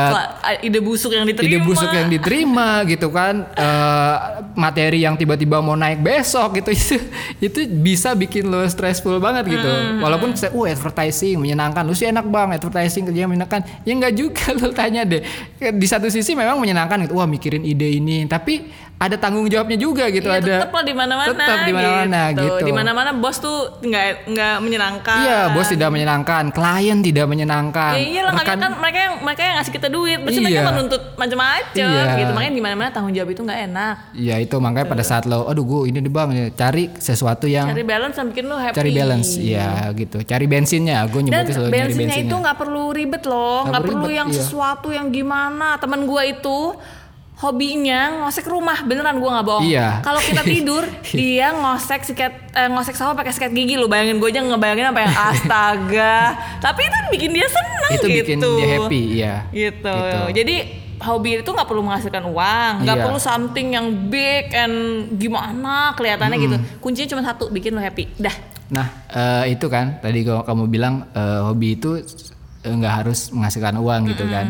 ide busuk yang diterima. Ide busuk yang diterima gitu kan. Eh, materi yang tiba-tiba mau naik besok gitu itu itu bisa bikin lo stressful banget gitu. Walaupun saya uh advertising menyenangkan. Lu sih enak bang. Advertising kerjanya menyenangkan. Ya nggak juga lo tanya deh. Di satu sisi memang menyenangkan gitu. Wah mikirin ide ini. Tapi ada tanggung jawabnya juga gitu Iya, ada tetep lah di mana-mana tetap di mana-mana gitu, Di mana-mana bos tuh nggak nggak menyenangkan. iya bos tidak menyenangkan klien tidak menyenangkan Ya iyalah rekan- kan mereka yang mereka yang ngasih kita duit, berarti mereka Iya. menuntut macam-macam Iya. gitu. Makanya di mana-mana tanggung jawab itu nggak enak. Iya itu makanya pada saat lo, aduh gue ini nih bang, cari sesuatu yang Cari balance yang bikin lu happy. cari balance, iya gitu, cari bensinnya, gue Dan nyebutnya selalu bensinnya bensinnya. itu nggak perlu ribet loh, Nggak perlu yang iya. sesuatu yang gimana. Temen gua itu hobinya ngosek rumah beneran gua nggak bohong. Iya. Kalau kita tidur dia ngosek sikat eh, ngosek sawah pakai sikat gigi lo bayangin gue aja ngebayangin apa yang astaga. Tapi itu bikin dia seneng itu gitu. bikin dia happy, iya. gitu. Gitu. Jadi hobi itu nggak perlu menghasilkan uang, nggak Iya. perlu something yang big and gimana kelihatannya gitu. Kuncinya cuma satu, bikin lo happy. Dah. Nah eh, itu kan tadi kamu bilang eh, hobi itu nggak harus menghasilkan uang gitu kan.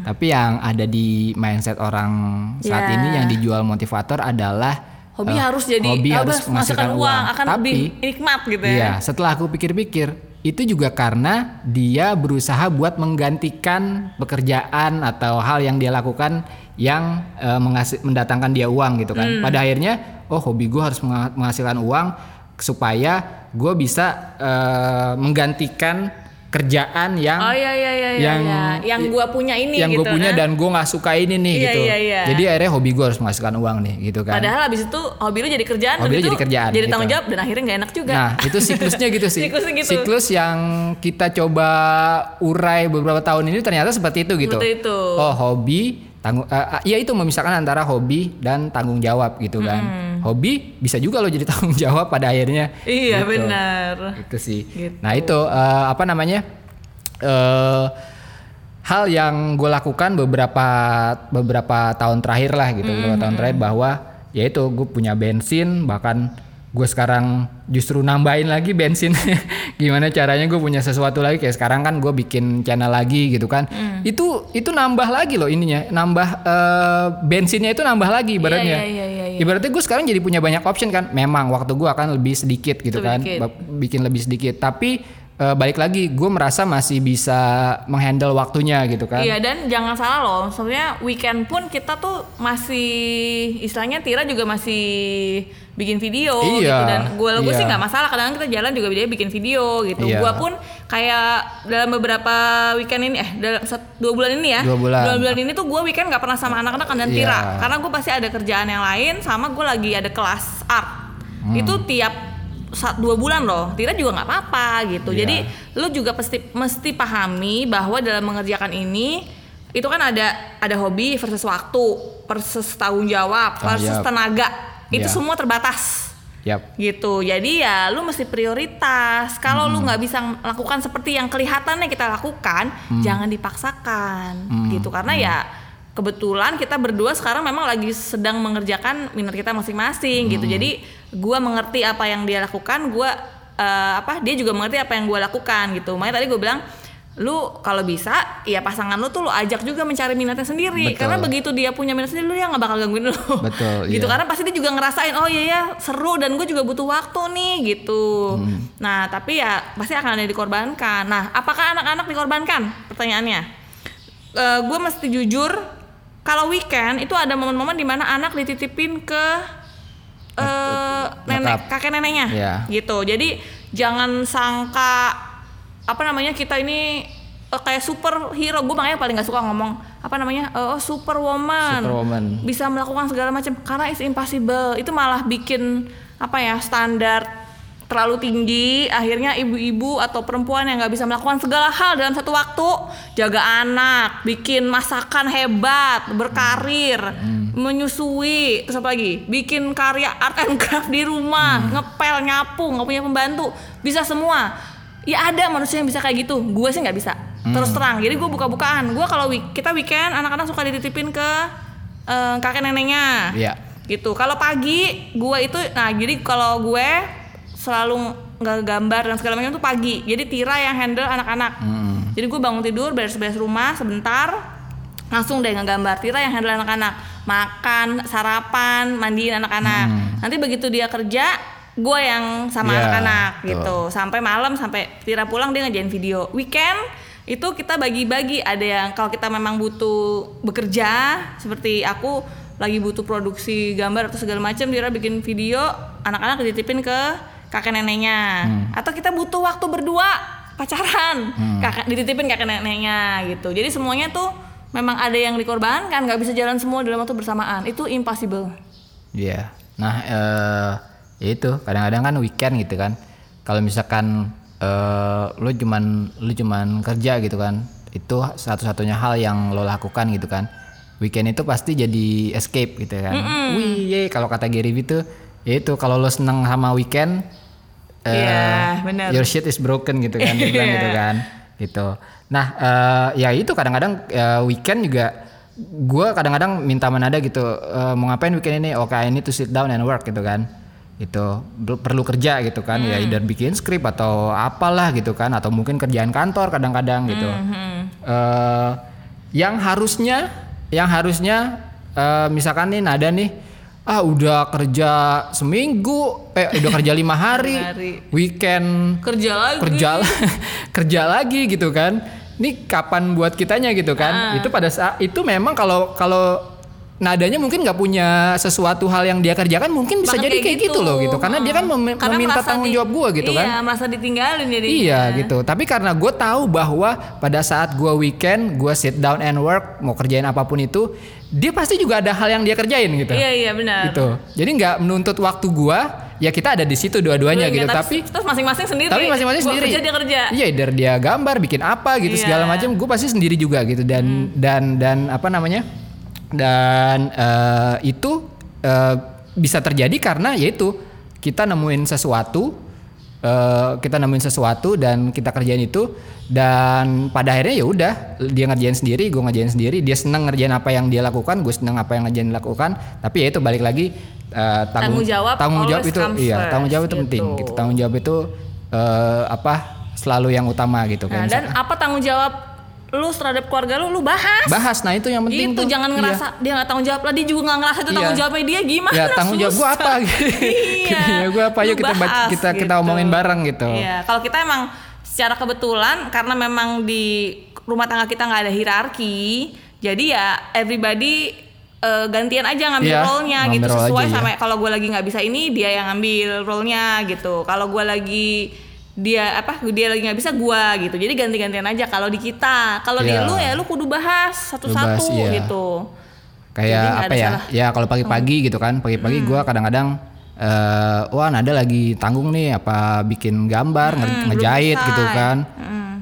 Tapi yang ada di mindset orang saat Ya. ini yang dijual motivator adalah Hobi eh, harus jadi hobi harus menghasilkan uang, akan Tapi lebih nikmat gitu ya. Iya, setelah aku pikir-pikir, itu juga karena dia berusaha buat menggantikan pekerjaan atau hal yang dia lakukan yang eh, menghasil- mendatangkan dia uang gitu kan. Hmm. Pada akhirnya, oh hobi gue harus mengha- menghasilkan uang supaya gue bisa eh, menggantikan kerjaan yang Oh iya iya iya iya, yang iya. yang gua punya ini yang gitu gue punya kan. dan gue nggak suka ini nih Iya, gitu. iya, iya. Jadi akhirnya hobi gue harus menghasilkan uang nih gitu kan. Padahal abis itu hobi lu jadi kerjaan, Hobi lu jadi kerjaan, jadi tanggung gitu. jawab dan akhirnya nggak enak juga. Nah, itu siklusnya gitu sih. Siklusnya gitu. Siklus yang kita coba urai beberapa tahun ini ternyata seperti itu gitu. Seperti itu. Oh, hobi tanggung uh, ya itu memisahkan antara hobi dan tanggung jawab gitu kan hobi bisa juga lo jadi tanggung jawab pada akhirnya. Iya, Gitu. benar. itu sih. Gitu. nah itu eh, apa namanya eh hal yang gue lakukan beberapa beberapa tahun terakhir lah gitu beberapa tahun terakhir bahwa yaitu gue punya bensin bahkan gue sekarang justru nambahin lagi bensin. Gimana caranya gue punya sesuatu lagi? Kayak sekarang kan gue bikin channel lagi gitu kan. Itu itu nambah lagi loh ininya nambah eh, bensinnya itu nambah lagi ibaratnya. Iya, iya, iya, iya. Ibaratnya gue sekarang jadi punya banyak option kan. Memang waktu gue akan lebih sedikit gitu kan. Sedikit. Ba- bikin lebih sedikit. Tapi eh, balik lagi gue merasa masih bisa menghandle waktunya gitu kan. Iya dan jangan salah loh, sebenarnya weekend pun kita tuh masih istilahnya Tira juga masih bikin video Iya, gitu dan gue gue iya. sih nggak masalah kadang kita jalan juga dia bikin video gitu. Iya. Gue pun kayak dalam beberapa weekend ini eh dalam dua bulan ini ya Dua bulan. bulan ini tuh gue weekend nggak pernah sama anak-anak dan Iya. Tira karena gue pasti ada kerjaan yang lain sama gue lagi ada kelas art Hmm. itu tiap saat dua bulan loh Tira juga nggak apa-apa gitu Iya. jadi lu juga pasti mesti pahami bahwa dalam mengerjakan ini itu kan ada ada hobi versus waktu versus tanggung jawab versus tenaga itu Iya. semua terbatas. Yap. gitu. Jadi ya lu mesti prioritas. Kalau lu nggak bisa melakukan seperti yang kelihatannya kita lakukan jangan dipaksakan. Gitu. Karena ya kebetulan kita berdua sekarang memang lagi sedang mengerjakan minat kita masing-masing gitu. Jadi gua mengerti apa yang dia lakukan gua eh, apa dia juga mengerti apa yang gua lakukan gitu. Makanya tadi gue bilang lu kalau bisa ya pasangan lu tuh lu ajak juga mencari minatnya sendiri. Betul. karena begitu dia punya minat sendiri lu ya nggak bakal gangguin lu. Betul, gitu iya. karena pasti dia juga ngerasain oh iya ya seru dan gue juga butuh waktu nih gitu. Nah tapi ya pasti akan ada dikorbankan. Nah apakah anak-anak dikorbankan? Pertanyaannya. Gue mesti jujur kalau weekend itu ada momen-momen di mana anak dititipin ke eh nenek kakek neneknya. Iya. gitu. Jadi jangan sangka apa namanya kita ini eh, kayak superhero. Gue makanya paling gak suka ngomong apa namanya eh, oh superwoman. Superwoman. bisa melakukan segala macam karena it's impossible. Itu malah bikin apa ya standar terlalu tinggi. Akhirnya ibu-ibu atau perempuan yang nggak bisa melakukan segala hal dalam satu waktu jaga anak bikin masakan hebat berkarir menyusui terus apa lagi? Bikin karya art and craft di rumah ngepel nyapu nggak punya pembantu. Bisa semua ya ada manusia yang bisa kayak gitu. Gue sih nggak bisa. Terus terang jadi gue buka-bukaan. Gue kalau week- kita weekend anak-anak suka dititipin ke eh, kakek neneknya. Iya. gitu. Kalau pagi gue itu nah jadi kalau gue selalu nggak gambar dan segala macam tuh pagi. Jadi Tira yang handle anak-anak. Jadi gue bangun tidur beres-beres rumah sebentar langsung deh ngegambar Tira yang handle anak-anak. Makan sarapan mandiin anak-anak. Nanti begitu dia kerja gue yang sama Iya, anak-anak gitu. Sampai malam sampai Tira pulang dia ngerjain video. Weekend itu kita bagi-bagi. Ada yang kalau kita memang butuh bekerja seperti aku lagi butuh produksi gambar atau segala macam Tira bikin video anak-anak dititipin ke kakek neneknya. Atau kita butuh waktu berdua pacaran kakek dititipin kakek neneknya gitu. Jadi semuanya tuh memang ada yang dikorbankan nggak bisa jalan semua dalam waktu bersamaan. Itu impossible. Iya. Nah, eh ya itu kadang-kadang kan weekend gitu kan. Kalau misalkan eh lu cuman lu cuman kerja gitu kan. Itu satu-satunya hal yang lo lakukan gitu kan. Weekend itu pasti jadi escape gitu kan. Wih, ye, kalau kata Gary Vee tuh ya itu kalau lo seneng sama weekend eh, Iya, benar. your shit is broken gitu kan, bilang gitu kan. Gitu. Nah, eh, ya itu kadang-kadang eh, weekend juga gue kadang-kadang minta Manada gitu eh, mau ngapain weekend ini oke ini to sit down and work gitu kan itu perlu kerja gitu kan ya either bikin skrip atau apalah gitu kan atau mungkin kerjaan kantor kadang-kadang gitu. Eh, yang harusnya yang harusnya eh, misalkan nih Nada nih ah udah kerja seminggu eh udah kerja lima hari, hari. weekend kerja lagi. kerja kerja lagi gitu kan. Ini kapan buat kitanya gitu Ah. kan itu pada saat itu memang kalau kalau nadanya mungkin nggak punya sesuatu hal yang dia kerjakan mungkin bisa Bahkan jadi kayak gitu. loh gitu karena dia kan mem- Karena meminta tanggung di- jawab gua gitu iya, kan masa ditinggalin jadi Iya gitu. Tapi karena gue tahu bahwa pada saat gue weekend, gue sit down and work, mau kerjain apa pun itu, dia pasti juga ada hal yang dia kerjain gitu. iya iya benar Gitu. Jadi nggak menuntut waktu gue, ya kita ada di situ dua-duanya Iya, gitu. Tapi terus masing-masing sendiri tapi masing-masing sendiri. kerja dia kerja Iya, either dia gambar, bikin apa gitu Iya. segala macam, gue pasti sendiri juga gitu. Dan dan dan apa namanya? Dan eh, itu eh, bisa terjadi karena yaitu kita nemuin sesuatu eh, kita nemuin sesuatu dan kita kerjain itu dan pada akhirnya ya udah dia ngerjain sendiri gue ngerjain sendiri dia seneng ngerjain apa yang dia lakukan gue seneng apa yang ngerjain lakukan tapi ya itu balik lagi eh, Tanggung jawab tanggung jawab itu iya tanggung jawab itu gitu. penting gitu. tanggung jawab itu eh, apa selalu yang utama gitu Nah, kan dan apa tanggung jawab lu terhadap keluarga lu lu bahas. bahas nah itu yang penting tuh. jangan Iya. ngerasa dia nggak tanggung jawab lah dia juga nggak ngerasa itu tanggung Iya. jawabnya dia gimana. ya tanggung jawab gue apa gitu iya. ya gue apa yuk kita bahas kita kita gitu. omongin bareng gitu Iya, kalau kita emang secara kebetulan karena memang di rumah tangga kita nggak ada hierarki, jadi ya everybody eh, gantian aja ngambil Iya, role-nya ngambil gitu role sesuai aja, iya. sama kalau gue lagi nggak bisa ini dia yang ngambil role-nya gitu. Kalau gue lagi dia apa dia lagi nggak bisa gua gitu. Jadi ganti-gantian aja. Kalau di kita kalau di Iya. lu ya lu kudu bahas bahas, satu-satu iya. gitu. Kayak apa ya? salah. Hmm. ya kalau pagi-pagi gitu kan. Pagi-pagi gua kadang-kadang eh wah Nada lagi tanggung nih apa bikin gambar Hmm, ngejahit gitu kan.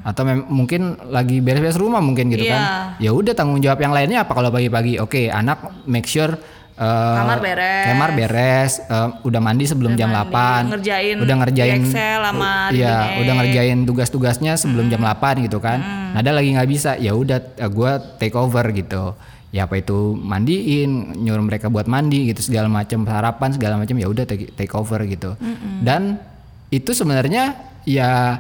Atau mem- mungkin lagi beres-beres rumah mungkin gitu Iya. kan ya udah tanggung jawab yang lainnya apa kalau pagi-pagi? Oke anak make sure eh, Kamar beres. kamar beres. Eh, udah mandi sebelum Udah jam mandi, 8 ngerjain udah ngerjain Excel sama iya udah ngerjain tugas-tugasnya sebelum jam 8 gitu kan. Nada lagi nggak bisa. Ya udah eh, gua take over gitu. Ya apa itu mandiin nyuruh mereka buat mandi gitu segala macam sarapan segala macam ya udah take, take over gitu. Dan itu sebenarnya ya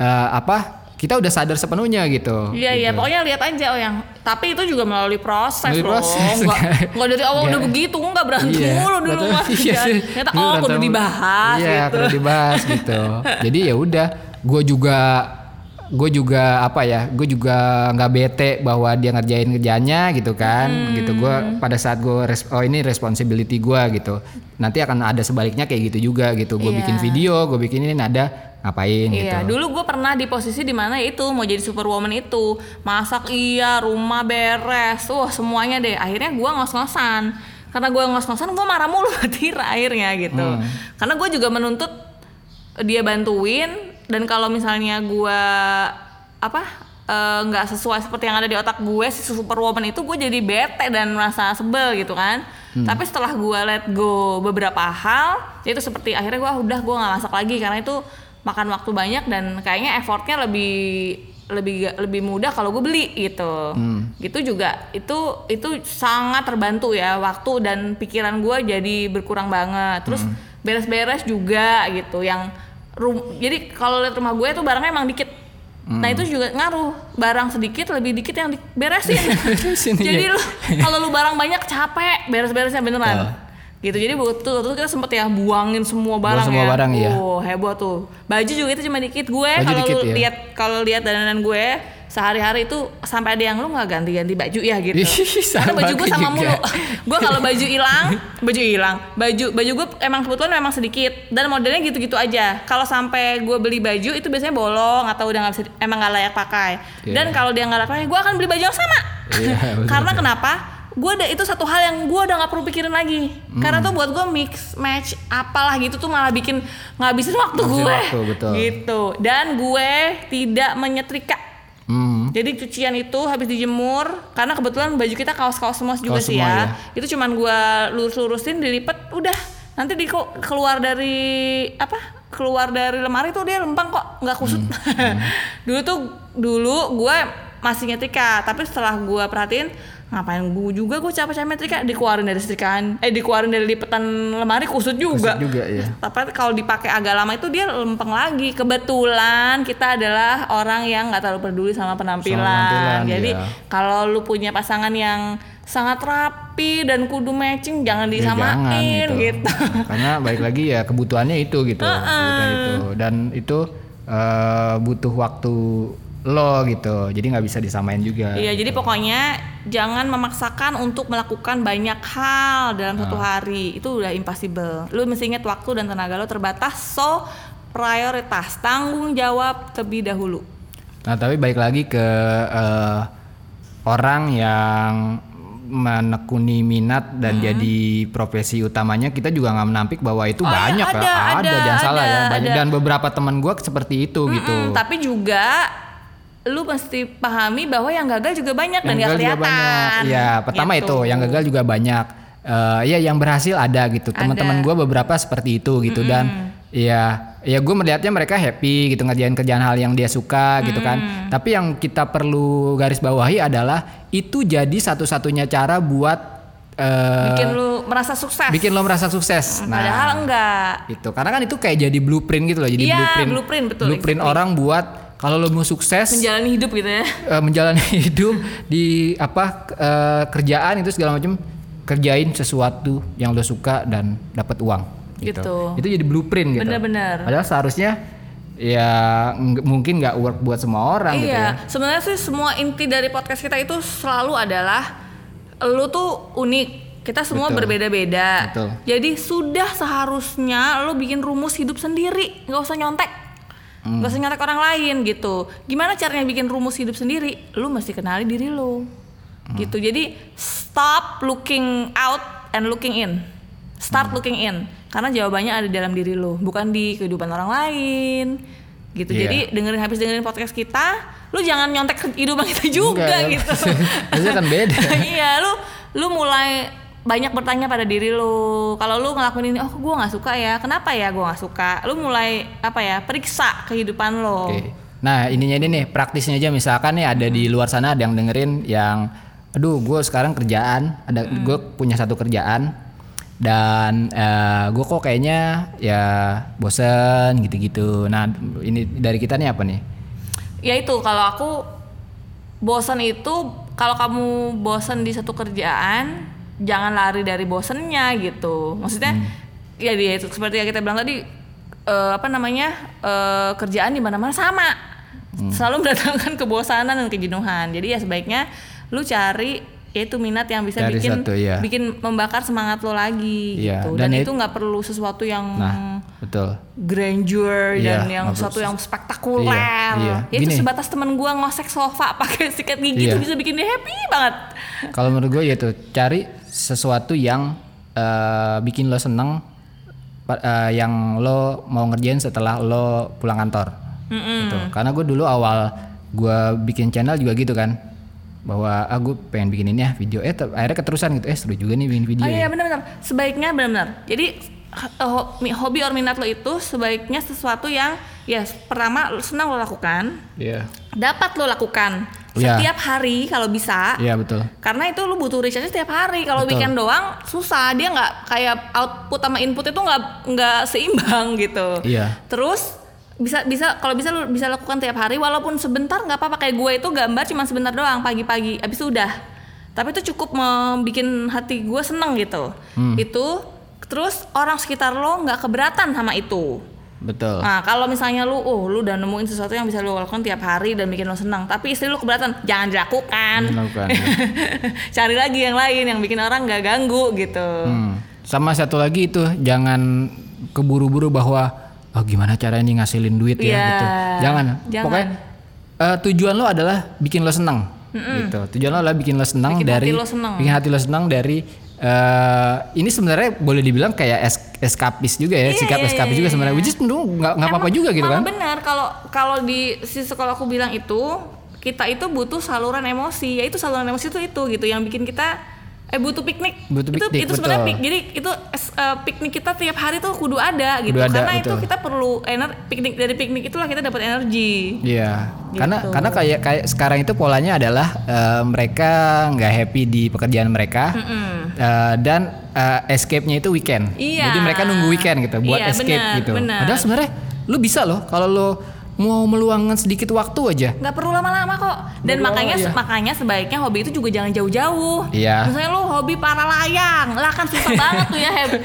eh, apa kita udah sadar sepenuhnya gitu. Iya iya pokoknya lihat aja oh yang tapi itu juga melalui proses Melalui loh. proses. nggak nggak dari awal udah begitu nggak berantem Iya, mulu dulu mah Iya ternyata Dulu oh kudu berantem- dibahas iya gitu. dibahas gitu. Jadi ya udah gue juga gue juga apa ya gue juga nggak bete bahwa dia ngerjain kerjanya gitu kan. Hmm. gitu gue pada saat gue oh ini responsibility gue gitu. Nanti akan ada sebaliknya kayak gitu juga gitu. Gue Iya. bikin video gue bikin ini nada ngapain gitu Iya, dulu gue pernah di posisi di mana itu mau jadi superwoman itu masak iya, rumah beres, wah semuanya deh. Akhirnya gue ngos-ngosan, karena gue ngos-ngosan gue marah mulu Tira akhirnya gitu. Hmm. Karena gue juga menuntut dia bantuin dan kalau misalnya gue apa eh, nggak sesuai seperti yang ada di otak gue si superwoman itu gue jadi bete dan merasa sebel gitu kan. Tapi setelah gue let go beberapa hal, itu seperti akhirnya gue udah gue nggak masak lagi karena itu makan waktu banyak dan kayaknya effortnya lebih lebih lebih mudah kalau gue beli gitu. Gitu juga. Itu itu sangat terbantu ya waktu dan pikiran gue jadi berkurang banget. Terus beres-beres juga gitu. Yang rum- jadi kalau lihat rumah gue itu barangnya emang dikit. Nah itu juga ngaruh. Barang sedikit lebih dikit yang diberesin Beresin, jadi iya. lu kalau lu barang banyak capek beres-beresnya beneran gitu jadi waktu itu kita sempet ya buangin semua barang semua ya barang, iya. Oh, heboh tuh. Baju juga itu cuma dikit. Gue kalau ya. lihat kalau lihat dandanan gue sehari-hari itu sampai ada yang lu nggak ganti-ganti baju ya gitu. Karena baju gue sama juga. mulu. gue kalau baju hilang, baju hilang. Baju baju gue emang kebetulan memang sedikit dan modelnya gitu-gitu aja. Kalau sampai gue beli baju itu biasanya bolong atau udah nggak bisa emang nggak layak pakai. Iya. Dan kalau dia nggak layak pakai, gue akan beli baju yang sama. Iya, betul, Karena kenapa? Gue ada itu satu hal yang gue udah nggak perlu pikirin lagi. Karena tuh buat gue mix match apalah gitu tuh malah bikin ngabisin waktu Ngabisin gue. waktu, betul. Gitu. Dan gue tidak menyetrika. Hmm. Jadi cucian itu habis dijemur karena kebetulan baju kita kaos-kaos semua juga Kaos sih semua, ya. ya. Itu cuman gue lurus-lurusin dilipet udah. Nanti di keluar dari apa? Keluar dari lemari tuh dia lempang kok, nggak kusut. Hmm. dulu tuh dulu gue masih nyetrika, tapi setelah gue perhatiin ngapain gue juga gue capek-capek nyetrika dikeluarin dari setrikaan. Eh dikeluarin dari lipetan lemari kusut juga. Kusut juga, ya. tapi kalau dipakai agak lama itu dia lempeng lagi. Kebetulan kita adalah orang yang nggak terlalu peduli sama penampilan, penampilan, jadi iya. kalau lu punya pasangan yang sangat rapi dan kudu matching jangan Ya, jangan disamain gitu. gitu, Karena balik lagi ya kebutuhannya itu gitu, kebutuhan itu. Dan itu eh, butuh waktu lo gitu, jadi nggak bisa disamain juga. Iya, jadi pokoknya jangan memaksakan untuk melakukan banyak hal dalam satu Ah. hari. Itu udah impossible. Lu mesti ingat waktu dan tenaga lo terbatas, so prioritas, tanggung jawab terlebih dahulu. Nah tapi balik lagi ke eh, orang yang menekuni minat dan jadi profesi utamanya kita juga nggak menampik bahwa itu Oh, iya, banyak ada, ya ada, ada, jangan salah ya ada, banyak ada. dan beberapa teman gue seperti itu gitu Mm, tapi juga lu mesti pahami bahwa yang gagal juga banyak dan Yang gak gagal juga kelihatan. Iya, pertama Gitu. itu yang gagal juga banyak. Eh ya yang berhasil ada gitu. Teman-teman gue beberapa seperti itu gitu dan ya ya gue melihatnya mereka happy gitu ngerjain kerjaan hal yang dia suka gitu kan. Tapi yang kita perlu garis bawahi adalah itu jadi satu-satunya cara buat eh, bikin lu merasa sukses. bikin lo merasa sukses. Nah, Padahal enggak. itu karena kan itu kayak jadi blueprint gitu loh. Jadi Iya, blueprint, blueprint, betul, blueprint exactly. orang buat kalau lo mau sukses Menjalani hidup gitu ya. eh, menjalani hidup di apa eh, kerjaan itu segala macam kerjain sesuatu yang lo suka dan dapat uang gitu. Gitu. Itu jadi blueprint gitu. Bener-bener. Padahal seharusnya ya mungkin nggak work buat semua orang gitu ya. Iya, sebenarnya sih semua inti dari podcast kita itu selalu adalah lu tuh unik. Kita semua Betul. berbeda-beda. Betul. Jadi sudah seharusnya lu bikin rumus hidup sendiri, nggak usah nyontek. Hmm. Nggak usah nyontek orang lain gitu. Gimana caranya bikin rumus hidup sendiri? Lu mesti kenali diri lu. Hmm. Gitu. Jadi stop looking out and looking in. Start Hmm. looking in. Karena jawabannya ada di dalam diri lu, bukan di kehidupan orang lain. Gitu. Iya. Jadi dengerin habis dengerin podcast kita, lu jangan nyontek kehidupan kita juga Enggak, gitu. Maksudnya kan beda. iya, lu lu mulai banyak bertanya pada diri lu. Kalau lu ngelakuin ini, oh gue nggak suka ya. Kenapa ya gue nggak suka? Lu mulai apa ya? Periksa kehidupan lo. Oke. Nah ininya ini nih praktisnya aja misalkan nih ada di luar sana ada yang dengerin yang, aduh gue sekarang kerjaan, ada gue punya satu kerjaan dan gue kok kayaknya ya bosen gitu-gitu. Nah ini dari kita nih apa nih? Ya itu kalau aku bosan itu kalau kamu bosan di satu kerjaan, jangan lari dari bosennya gitu. Maksudnya ya dia itu seperti yang kita bilang tadi eh, apa namanya eh, kerjaan di mana-mana sama, selalu mendatangkan kebosanan dan kejenuhan. Jadi ya sebaiknya lu cari yaitu minat yang bisa Cari bikin satu, iya. bikin membakar semangat lo lagi Iya, gitu. dan Dan, it- itu nggak perlu sesuatu yang Nah betul. grandeur Iya, dan yang sesuatu yang spektakuler. Iya, iya. Ya itu sebatas temen gua ngosek sofa pakai sikat gigi Iya. itu bisa bikin dia happy banget. Kalau menurut gue ya itu cari sesuatu yang eh, bikin lo seneng, eh, yang lo mau ngerjain setelah lo pulang kantor. Gitu. Karena gue dulu awal gue bikin channel juga gitu kan, bahwa ah gue pengen bikin ini ya video, eh akhirnya keterusan gitu, eh seru juga nih bikin video. Oh ya. iya benar-benar. Sebaiknya benar-benar. Jadi hobi or minat lo itu sebaiknya sesuatu yang ya pertama lo senang lo lakukan, Iya. dapat lo lakukan Iya. setiap hari kalau bisa. Iya betul. Karena itu lu butuh recharge setiap hari. Kalau weekend doang susah. Dia nggak kayak output sama input itu nggak nggak seimbang gitu. Iya. Terus bisa bisa kalau bisa lu bisa lakukan tiap hari walaupun sebentar nggak apa-apa kayak gue itu gambar cuma sebentar doang pagi-pagi habis itu udah. Tapi itu cukup membuat hati gue seneng gitu. Hmm. Itu terus orang sekitar lo nggak keberatan sama itu. Betul. Nah, kalau misalnya lu, oh, lu udah nemuin sesuatu yang bisa lu lakukan tiap hari dan bikin lo senang, tapi istri lu keberatan, jangan dilakukan. Jangan dilakukan, Cari lagi yang lain yang bikin orang nggak ganggu gitu. Hmm. Sama satu lagi itu jangan keburu-buru bahwa oh gimana caranya ngasilin duit ya Iya, gitu. Jangan. jangan. Pokoknya eh, tujuan lo adalah bikin lo senang. Gitu. Tujuan lo adalah bikin lo senang Bikin dari hati lo senang. bikin hati lo senang dari eh ini sebenarnya boleh dibilang kayak es- eskapis juga ya, Iya, sikap iya, eskapis iya, juga iya. sebenarnya. Which is menurut nggak nggak apa-apa juga gitu kan. benar kalau kalau di si sekolah aku bilang itu kita itu butuh saluran emosi, yaitu saluran emosi itu itu gitu yang bikin kita eh butuh piknik. Butuh itu piknik, itu sebenarnya betul. pik. Jadi itu eh, piknik kita tiap hari tuh kudu ada gitu. Kudu ada, Karena itu betul. kita perlu ener piknik dari piknik itulah kita dapat energi. Iya, karena Gitu. karena kayak kayak sekarang itu polanya adalah eh, mereka nggak happy di pekerjaan mereka eh, dan eh, escape-nya itu weekend. Iya. Jadi mereka nunggu weekend gitu buat Iya, escape benar, gitu. benar. Padahal sebenarnya lu bisa loh kalau lu mau meluangkan sedikit waktu aja. nggak perlu lama-lama kok dan makanya iya. makanya sebaiknya hobi itu juga jangan jauh-jauh Iya. misalnya lu hobi para layang lah kan susah banget tuh ya Heb.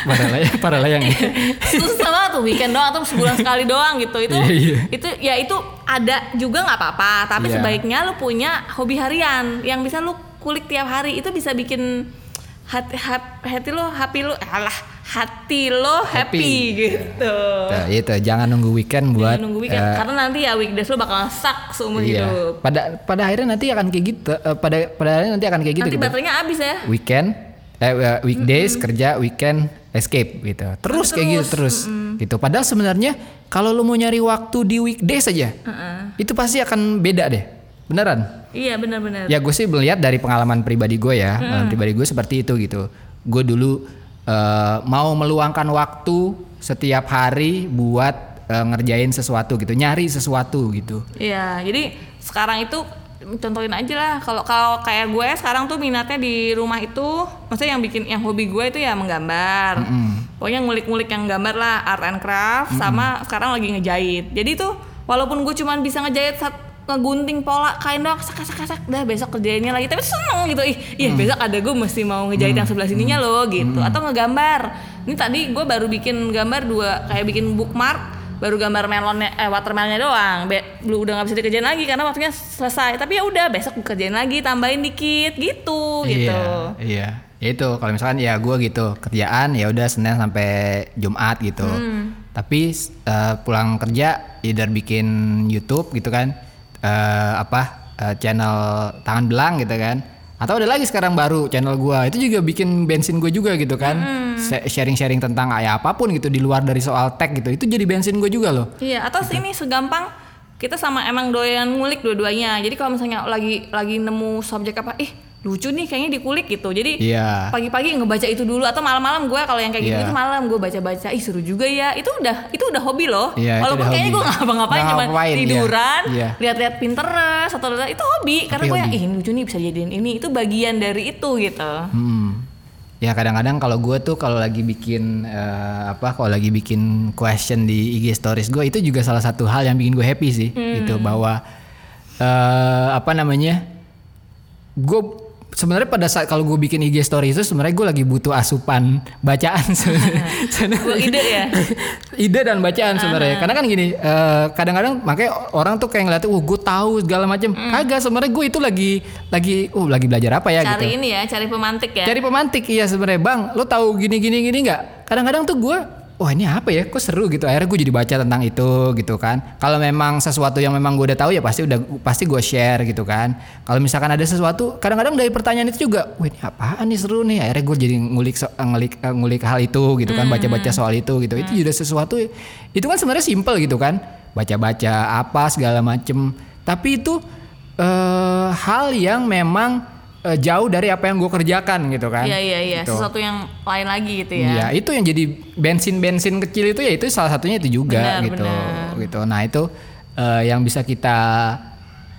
Para layang, para layang. susah banget tuh weekend doang atau sebulan sekali doang gitu itu Iya, iya. itu ya itu ada juga nggak apa-apa tapi Iya. sebaiknya lu punya hobi harian yang bisa lu kulik tiap hari itu bisa bikin hati hati, hati lo happy lo alah hati lo happy, Happy. gitu Nah, itu jangan nunggu weekend buat Jangan nunggu weekend eh, karena nanti ya weekdays lo bakal sak seumur iya. hidup Pada pada akhirnya nanti akan kayak gitu. eh, pada pada akhirnya nanti akan kayak gitu nanti gitu. baterainya habis ya Weekend eh, eh, weekdays kerja, weekend escape gitu. Terus, kayak gitu terus gitu. Padahal sebenarnya kalau lu mau nyari waktu di weekdays saja, itu pasti akan beda deh. Beneran? Iya benar-benar. Ya gue sih melihat dari pengalaman pribadi gue ya, pengalaman pribadi gue seperti itu gitu. Gue dulu eh, mau meluangkan waktu setiap hari buat eh, ngerjain sesuatu gitu, nyari sesuatu gitu. Iya, jadi sekarang itu contohin aja lah. Kalau kalau kayak gue sekarang tuh minatnya di rumah itu maksudnya yang bikin yang hobi gue itu ya menggambar. Pokoknya ngulik-ngulik yang gambar lah art and craft sama sekarang lagi ngejahit. Jadi tuh walaupun gue cuman bisa ngejahit ngegunting pola kain doang sak sak sak dah besok kerjainnya lagi. Tapi seneng gitu. Ih iya besok ada gue mesti mau ngejahit yang sebelah sininya loh gitu. Atau ngegambar. Ini tadi gue baru bikin gambar dua kayak bikin bookmark baru gambar melonnya eh watermelonnya doang. Be- belum udah nggak bisa dikerjain lagi karena waktunya selesai. Tapi ya udah besok kerjain lagi tambahin dikit gitu gitu. Iya, iya. Ya itu kalau misalkan ya gue gitu kerjaan ya udah Senin sampai Jumat gitu. Hmm. Tapi eh, pulang kerja either bikin YouTube gitu kan, eh, apa eh, channel tangan belang gitu kan. Atau ada lagi sekarang baru channel gua itu juga bikin bensin gue juga gitu kan, Hmm. Sharing-sharing tentang ya apa pun gitu di luar dari soal tech gitu, itu jadi bensin gue juga loh. iya atau ini segampang kita sama emang doyan ngulik dua-duanya jadi kalau misalnya lagi lagi nemu subjek apa ih lucu nih kayaknya dikulik gitu. Jadi Iya. pagi-pagi ngebaca itu dulu atau malam-malam gue kalau yang kayak gitu Iya. itu malam gue baca-baca. Ih seru juga ya. Itu udah itu udah hobi loh. Itu walaupun kayaknya gue nggak ngapa-ngapain cuma ngapain, iya. tiduran Iya. lihat-lihat Pinterest atau lihat itu hobi. Karena gue yang ih lucu nih bisa jadiin ini. Itu bagian dari itu gitu. Hmm. Ya kadang-kadang kalau gue tuh kalau lagi bikin eh, apa kalau lagi bikin question di IG stories gue itu juga salah satu hal yang bikin gue happy sih. Gitu bahwa eh apa namanya gue sebenarnya pada saat kalau gue bikin IG story itu sebenarnya gue lagi butuh asupan bacaan sebenarnya. Ide ya? ide dan bacaan sebenarnya karena kan gini eh, kadang-kadang makanya orang tuh kayak ngeliat wah gue tahu segala macam kagak sebenarnya gue itu lagi lagi uh lagi belajar apa ya gitu cari ini ya cari pemantik ya Cari pemantik iya sebenarnya bang. Lo tahu gini gini gini nggak? Kadang-kadang tuh gue, wah ini apa ya? Kok seru gitu. Akhirnya gue jadi baca tentang itu gitu kan. Kalau memang sesuatu yang memang gue udah tahu ya pasti udah pasti gue share gitu kan. Kalau misalkan ada sesuatu, kadang-kadang dari pertanyaan itu juga, wah ini apaan nih seru nih. Akhirnya gue jadi ngulik so- ngulik eh, ngulik hal itu gitu kan. Baca-baca soal itu gitu. Itu juga sesuatu. Itu kan sebenarnya simple gitu kan. Baca-baca apa segala macem. Tapi itu eh, hal yang memang eh, jauh dari apa yang gue kerjakan gitu kan. iya iya iya Gitu. sesuatu yang lain lagi gitu Iya, ya itu yang jadi bensin-bensin kecil itu ya itu salah satunya itu juga Benar, gitu. benar. Gitu. Nah, itu eh, yang bisa kita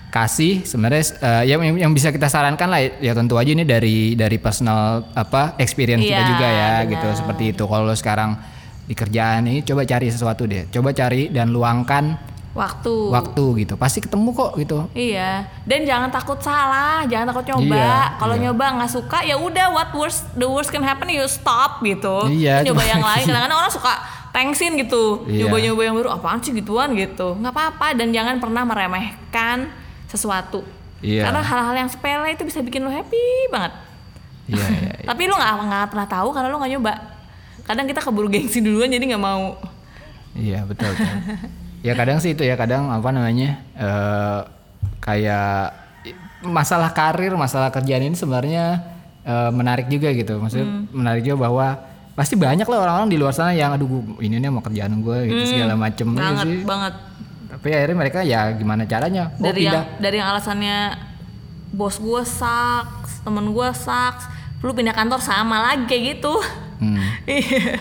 kasih sebenarnya eh, yang yang bisa kita sarankan lah ya tentu aja ini dari dari personal apa experience kita Iya, juga ya benar. gitu seperti itu. Kalau sekarang di kerjaan ini coba cari sesuatu deh. Coba cari dan luangkan waktu waktu gitu. Pasti ketemu kok gitu. Iya, dan jangan takut salah, jangan takut nyoba. Iya, Kalau iya. nyoba nggak suka, ya udah what worst the worst can happen you stop gitu. Iya, nyoba yang lain. Kadang-kadang orang suka thanksin gitu, Iya. nyoba-nyoba yang baru apaan sih gituan gitu. Nggak apa-apa dan jangan pernah meremehkan sesuatu. Iya. Karena hal-hal yang sepele itu bisa bikin lo happy banget. Iya, iya, iya. Tapi lo nggak nggak pernah tahu karena lo nggak nyoba. Kadang kita keburu gengsi duluan jadi nggak mau. Iya betul. betul. ya kadang sih itu ya kadang apa namanya eh kayak masalah karir, masalah kerjaan ini sebenarnya eh, menarik juga gitu. Maksudnya Hmm. menarik juga bahwa pasti banyak lah orang-orang di luar sana yang aduh gua- ini nih mau kerjaan gue gitu segala macem Hmm. banget sih. banget. Tapi akhirnya mereka ya gimana caranya? Oh, dari pindah. yang dari yang alasannya bos gue sucks, temen gue sucks, lu pindah kantor sama lagi kayak gitu. Hmm. Iya.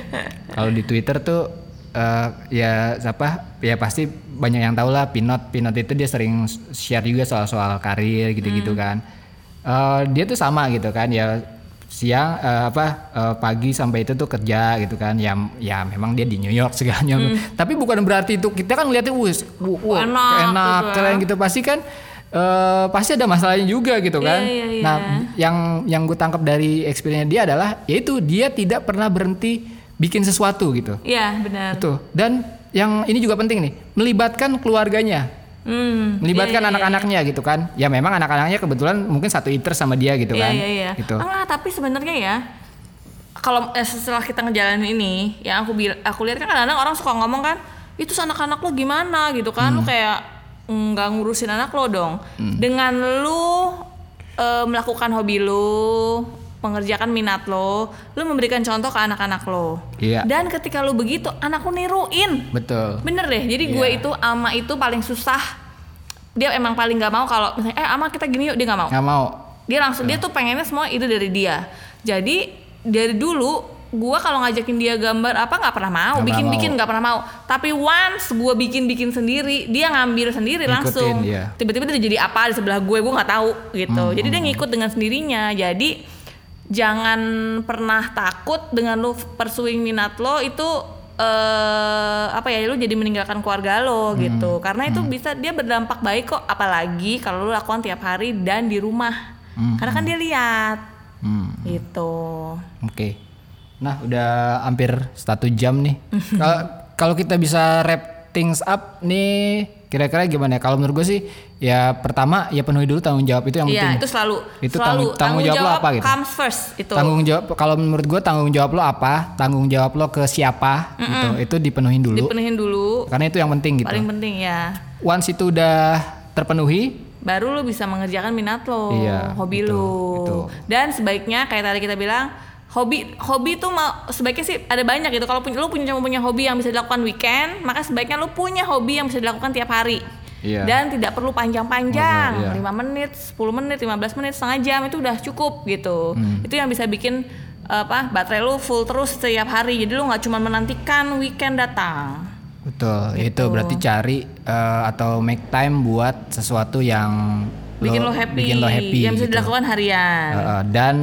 Kalau di Twitter tuh eh, ya siapa ya pasti banyak yang tahu lah Pinot. Pinot itu dia sering share juga soal-soal karir gitu-gitu kan. Eh, dia tuh sama gitu kan ya siang eh, apa eh, pagi sampai itu tuh kerja gitu kan. Ya ya memang dia di New York segalanya. Tapi bukan berarti itu kita kan ngeliatnya wus Enak enak gitu ya. keren gitu. Pasti kan eh, pasti ada masalahnya juga gitu kan. Iya, iya, iya. nah yang yang gue tangkap dari experience dia adalah yaitu dia tidak pernah berhenti bikin sesuatu gitu Iya benar. tuh dan yang ini juga penting nih melibatkan keluarganya Hmm. melibatkan iya, iya, anak-anaknya gitu kan ya memang anak-anaknya kebetulan mungkin satu iter sama dia gitu Iya kan iya iya. gitu Ah, tapi sebenarnya ya kalau eh, setelah kita ngejalanin ini, yang aku aku lihat kan kadang-kadang orang suka ngomong kan, itu anak-anak lo gimana gitu kan, Hmm. lu kayak nggak ngurusin anak lo dong. Dengan lu eh, melakukan hobi lu, mengerjakan minat lo, lo memberikan contoh ke anak-anak lo. Iya. Dan ketika lo begitu, anak lo niruin. Betul. Bener deh. Jadi gue Iya. itu ama itu paling susah. Dia emang paling nggak mau kalau misalnya eh ama kita gini yuk dia nggak mau. Nggak mau. Dia langsung dia tuh pengennya semua itu dari dia. Jadi dari dulu gua kalau ngajakin dia gambar apa nggak pernah mau, Nggak pernah bikin-bikin nggak pernah mau. Tapi once gua bikin-bikin sendiri, dia ngambil sendiri Ngikutin, langsung. iya. Tiba-tiba dia jadi apa di sebelah gue, gue nggak tahu gitu. Jadi dia ngikut dengan sendirinya. Jadi jangan pernah takut dengan lu pursuing minat lo itu eh apa ya lu jadi meninggalkan keluarga lo gitu karena itu bisa dia berdampak baik kok apalagi kalau lu lakukan tiap hari dan di rumah karena kan dia lihat Hmm. gitu Oke. Nah, udah hampir satu jam nih. Kalau kalau kita bisa wrap things up nih, kira-kira gimana? ya? Kalau menurut gue sih, ya pertama ya penuhi dulu tanggung jawab itu yang Iya penting. itu selalu Itu selalu tanggung- tanggung jawab lo apa gitu? comes first itu Tanggung jawab kalau menurut gue tanggung jawab lo apa? Tanggung jawab lo ke siapa gitu. Itu dipenuhin dulu. dipenuhin dulu Karena itu yang penting gitu. paling penting ya Once itu udah terpenuhi, baru lu bisa mengerjakan minat lo, Iya, hobi itu, lu. itu. Dan sebaiknya kayak tadi kita bilang, hobi hobi tuh mau sebaiknya sih ada banyak gitu. Kalau punya lu punya cuma punya hobi yang bisa dilakukan weekend, maka sebaiknya lu punya hobi yang bisa dilakukan tiap hari. Iya. Dan tidak perlu panjang-panjang, 5 menit, 10 menit, 15 menit, setengah jam itu udah cukup gitu. Hmm. Itu yang bisa bikin apa baterai lu full terus setiap hari. Jadi lu nggak cuma menantikan weekend datang. betul. Gitu. Itu berarti cari eh, atau make time buat sesuatu yang Bikin lo, happy, bikin lo happy yang bisa gitu. dilakukan harian. Heeh, dan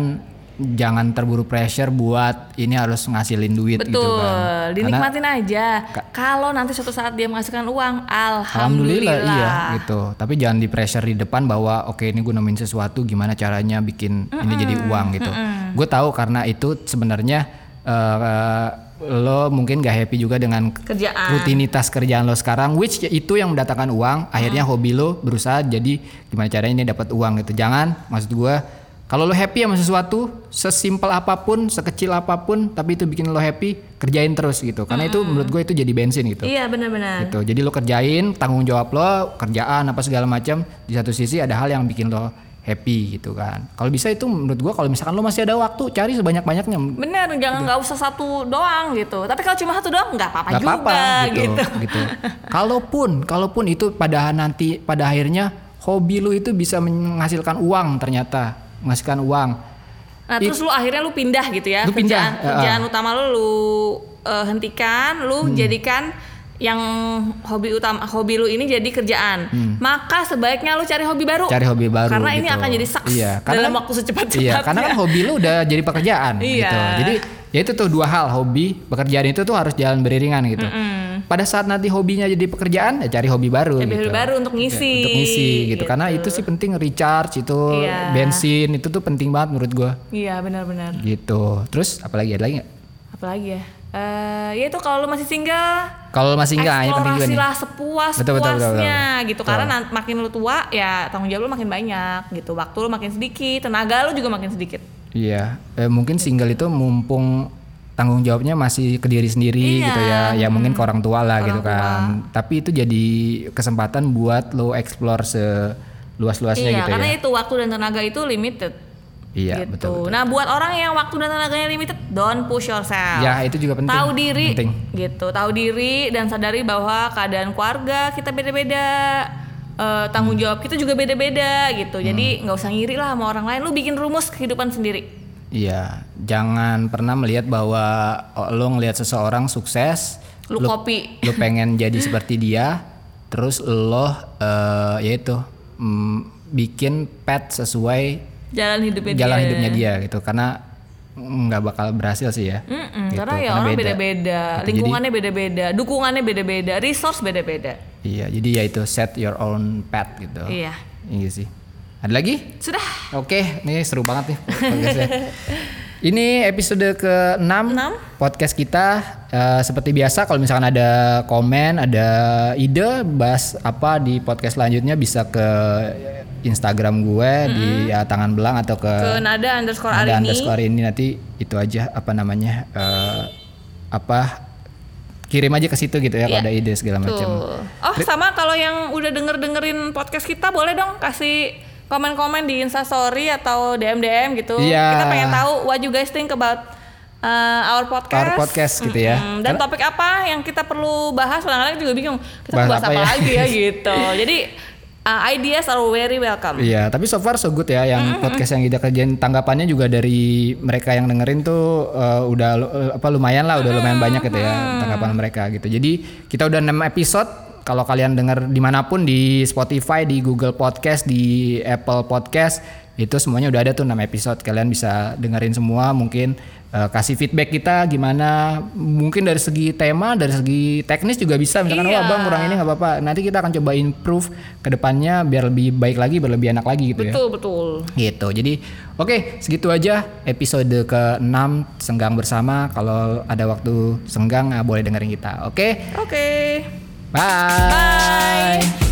jangan terburu pressure buat ini harus ngasilin duit Betul, gitu kan. Karena dinikmatin aja. Ka- Kalau nanti suatu saat dia menghasilkan uang, alhamdulillah alhamdulillah. iya gitu. Tapi jangan di pressure di depan bahwa oke ini gue nemuin sesuatu gimana caranya bikin ini jadi uang gitu. Gue tahu karena itu sebenarnya eh, lo mungkin gak happy juga dengan Kerjaan. rutinitas kerjaan lo sekarang which itu yang mendatangkan uang akhirnya hobi lo berusaha jadi gimana caranya ini dapat uang gitu jangan maksud gua kalau lo happy sama sesuatu sesimpel apa pun sekecil apa pun tapi itu bikin lo happy kerjain terus gitu karena itu menurut gue itu jadi bensin gitu Iya benar-benar. gitu jadi lo kerjain tanggung jawab lo kerjaan apa segala macam di satu sisi ada hal yang bikin lo happy gitu kan kalau bisa itu menurut gua kalau misalkan lo masih ada waktu cari sebanyak banyaknya Bener, jangan nggak usah satu doang gitu. Tapi kalau cuma satu doang nggak apa-apa juga apa-apa gitu, gitu. gitu. Kalaupun, kalaupun itu pada nanti pada akhirnya hobi lu itu bisa menghasilkan uang ternyata menghasilkan uang. Nah terus lu akhirnya lu pindah gitu ya Lu pindah, kerjaan. Hmm. kerjaan utama lu lu eh, hentikan, lu jadikan yang hobi utama hobi lu ini jadi kerjaan. Maka sebaiknya lu cari hobi baru. Hmm. Cari hobi baru. Karena ini gitu. akan jadi sukses Iya, karena dalam kan- waktu secepat-cepatnya. Iya, karena kan hobi lu udah jadi pekerjaan Iya. gitu. Jadi ya itu tuh dua hal hobi pekerjaan itu tuh harus jalan beriringan gitu. Pada saat nanti hobinya jadi pekerjaan ya cari hobi baru Cari gitu. hobi baru untuk ngisi. Untuk ngisi gitu. Gitu. Karena itu sih penting recharge itu Iya. bensin itu tuh penting banget menurut gua. Iya benar-benar. Gitu. Terus apalagi ada lagi nggak? Apalagi ya? Eh ya itu kalau lu masih single, Kalau masih enggak ini penting juga nih. eksplorasilah sepuas Betul, betul, betul, betul. gitu. Betul. Karena makin lu tua ya tanggung jawab lu makin banyak gitu. Waktu lu makin sedikit, tenaga lu juga makin sedikit. Iya, eh, mungkin single itu mumpung tanggung jawabnya masih ke diri sendiri Iya. gitu ya, ya mungkin ke orang tua lah Orang gitu kan. Tapi itu jadi kesempatan buat lo explore seluas-luasnya iya, gitu karena ya. itu waktu dan tenaga itu limited. Iya, gitu. betul. betul. Nah, buat orang yang waktu dan tenaganya limited, don't push yourself. Ya, itu juga penting. Tahu diri, Penting. gitu. Tahu diri dan sadari bahwa keadaan keluarga kita beda-beda. Eh, tanggung Hmm. jawab kita juga beda-beda gitu. Jadi nggak usah ngiri lah sama orang lain. Lu bikin rumus kehidupan sendiri. Iya, jangan pernah melihat bahwa lo ngelihat seseorang sukses, Lu copy. lo pengen jadi seperti dia, terus lo eh yaitu mm, bikin pet sesuai Jalan hidupnya jalan dia. hidupnya dia gitu karena nggak bakal berhasil sih ya. Mm-mm, Gitu, karena ya karena orang beda. beda-beda, Gitu, lingkungannya beda-beda, dukungannya beda-beda, resource beda-beda. Iya, jadi ya itu set your own path gitu. Iya. Iya sih. Ada lagi? Sudah. Oke, ini seru banget nih podcastnya. Ini episode ke-6 Enam. podcast kita. Eh, seperti biasa kalau misalkan ada komen, ada ide bahas apa di podcast selanjutnya bisa ke Instagram gue di ya, tangan belang atau ke, Ke nada underscore ada hari ini. underscore ini nanti itu aja apa namanya eh, apa kirim aja ke situ gitu ya kalau Iya. ada ide segala macam. Oh sama kalau yang udah denger dengerin podcast kita boleh dong kasih komen-komen di Instastory atau DM-DM gitu. Iya. Kita pengen tahu what you guys think about uh, our podcast. Our podcast gitu ya. Dan Karena- topik apa yang kita perlu bahas? Kadang-kadang juga bingung. Kita Bahas bahas, apa apa, ya? lagi ya gitu. Jadi uh, ideas are very welcome. Iya, tapi so far so good ya yang podcast yang kita kerjain tanggapannya juga dari mereka yang dengerin tuh eh, udah eh, apa lumayan lah, udah lumayan banyak gitu ya tanggapan mereka gitu. Jadi kita udah 6 episode. Kalau kalian denger di mana pun di Spotify, di Google Podcast, di Apple Podcast itu semuanya udah ada tuh 6 episode. Kalian bisa dengerin semua. Mungkin eh, kasih feedback kita gimana. Mungkin dari segi tema, dari segi teknis juga bisa. Misalkan Iya. wah bang kurang ini nggak apa-apa. Nanti kita akan coba improve ke depannya biar lebih baik lagi, biar lebih enak lagi gitu ya. Betul, betul. Gitu. Jadi oke, segitu aja episode ke-6 Senggang bersama. Kalau ada waktu senggang ah, boleh dengerin kita. Oke. Oke. Bye. Bye.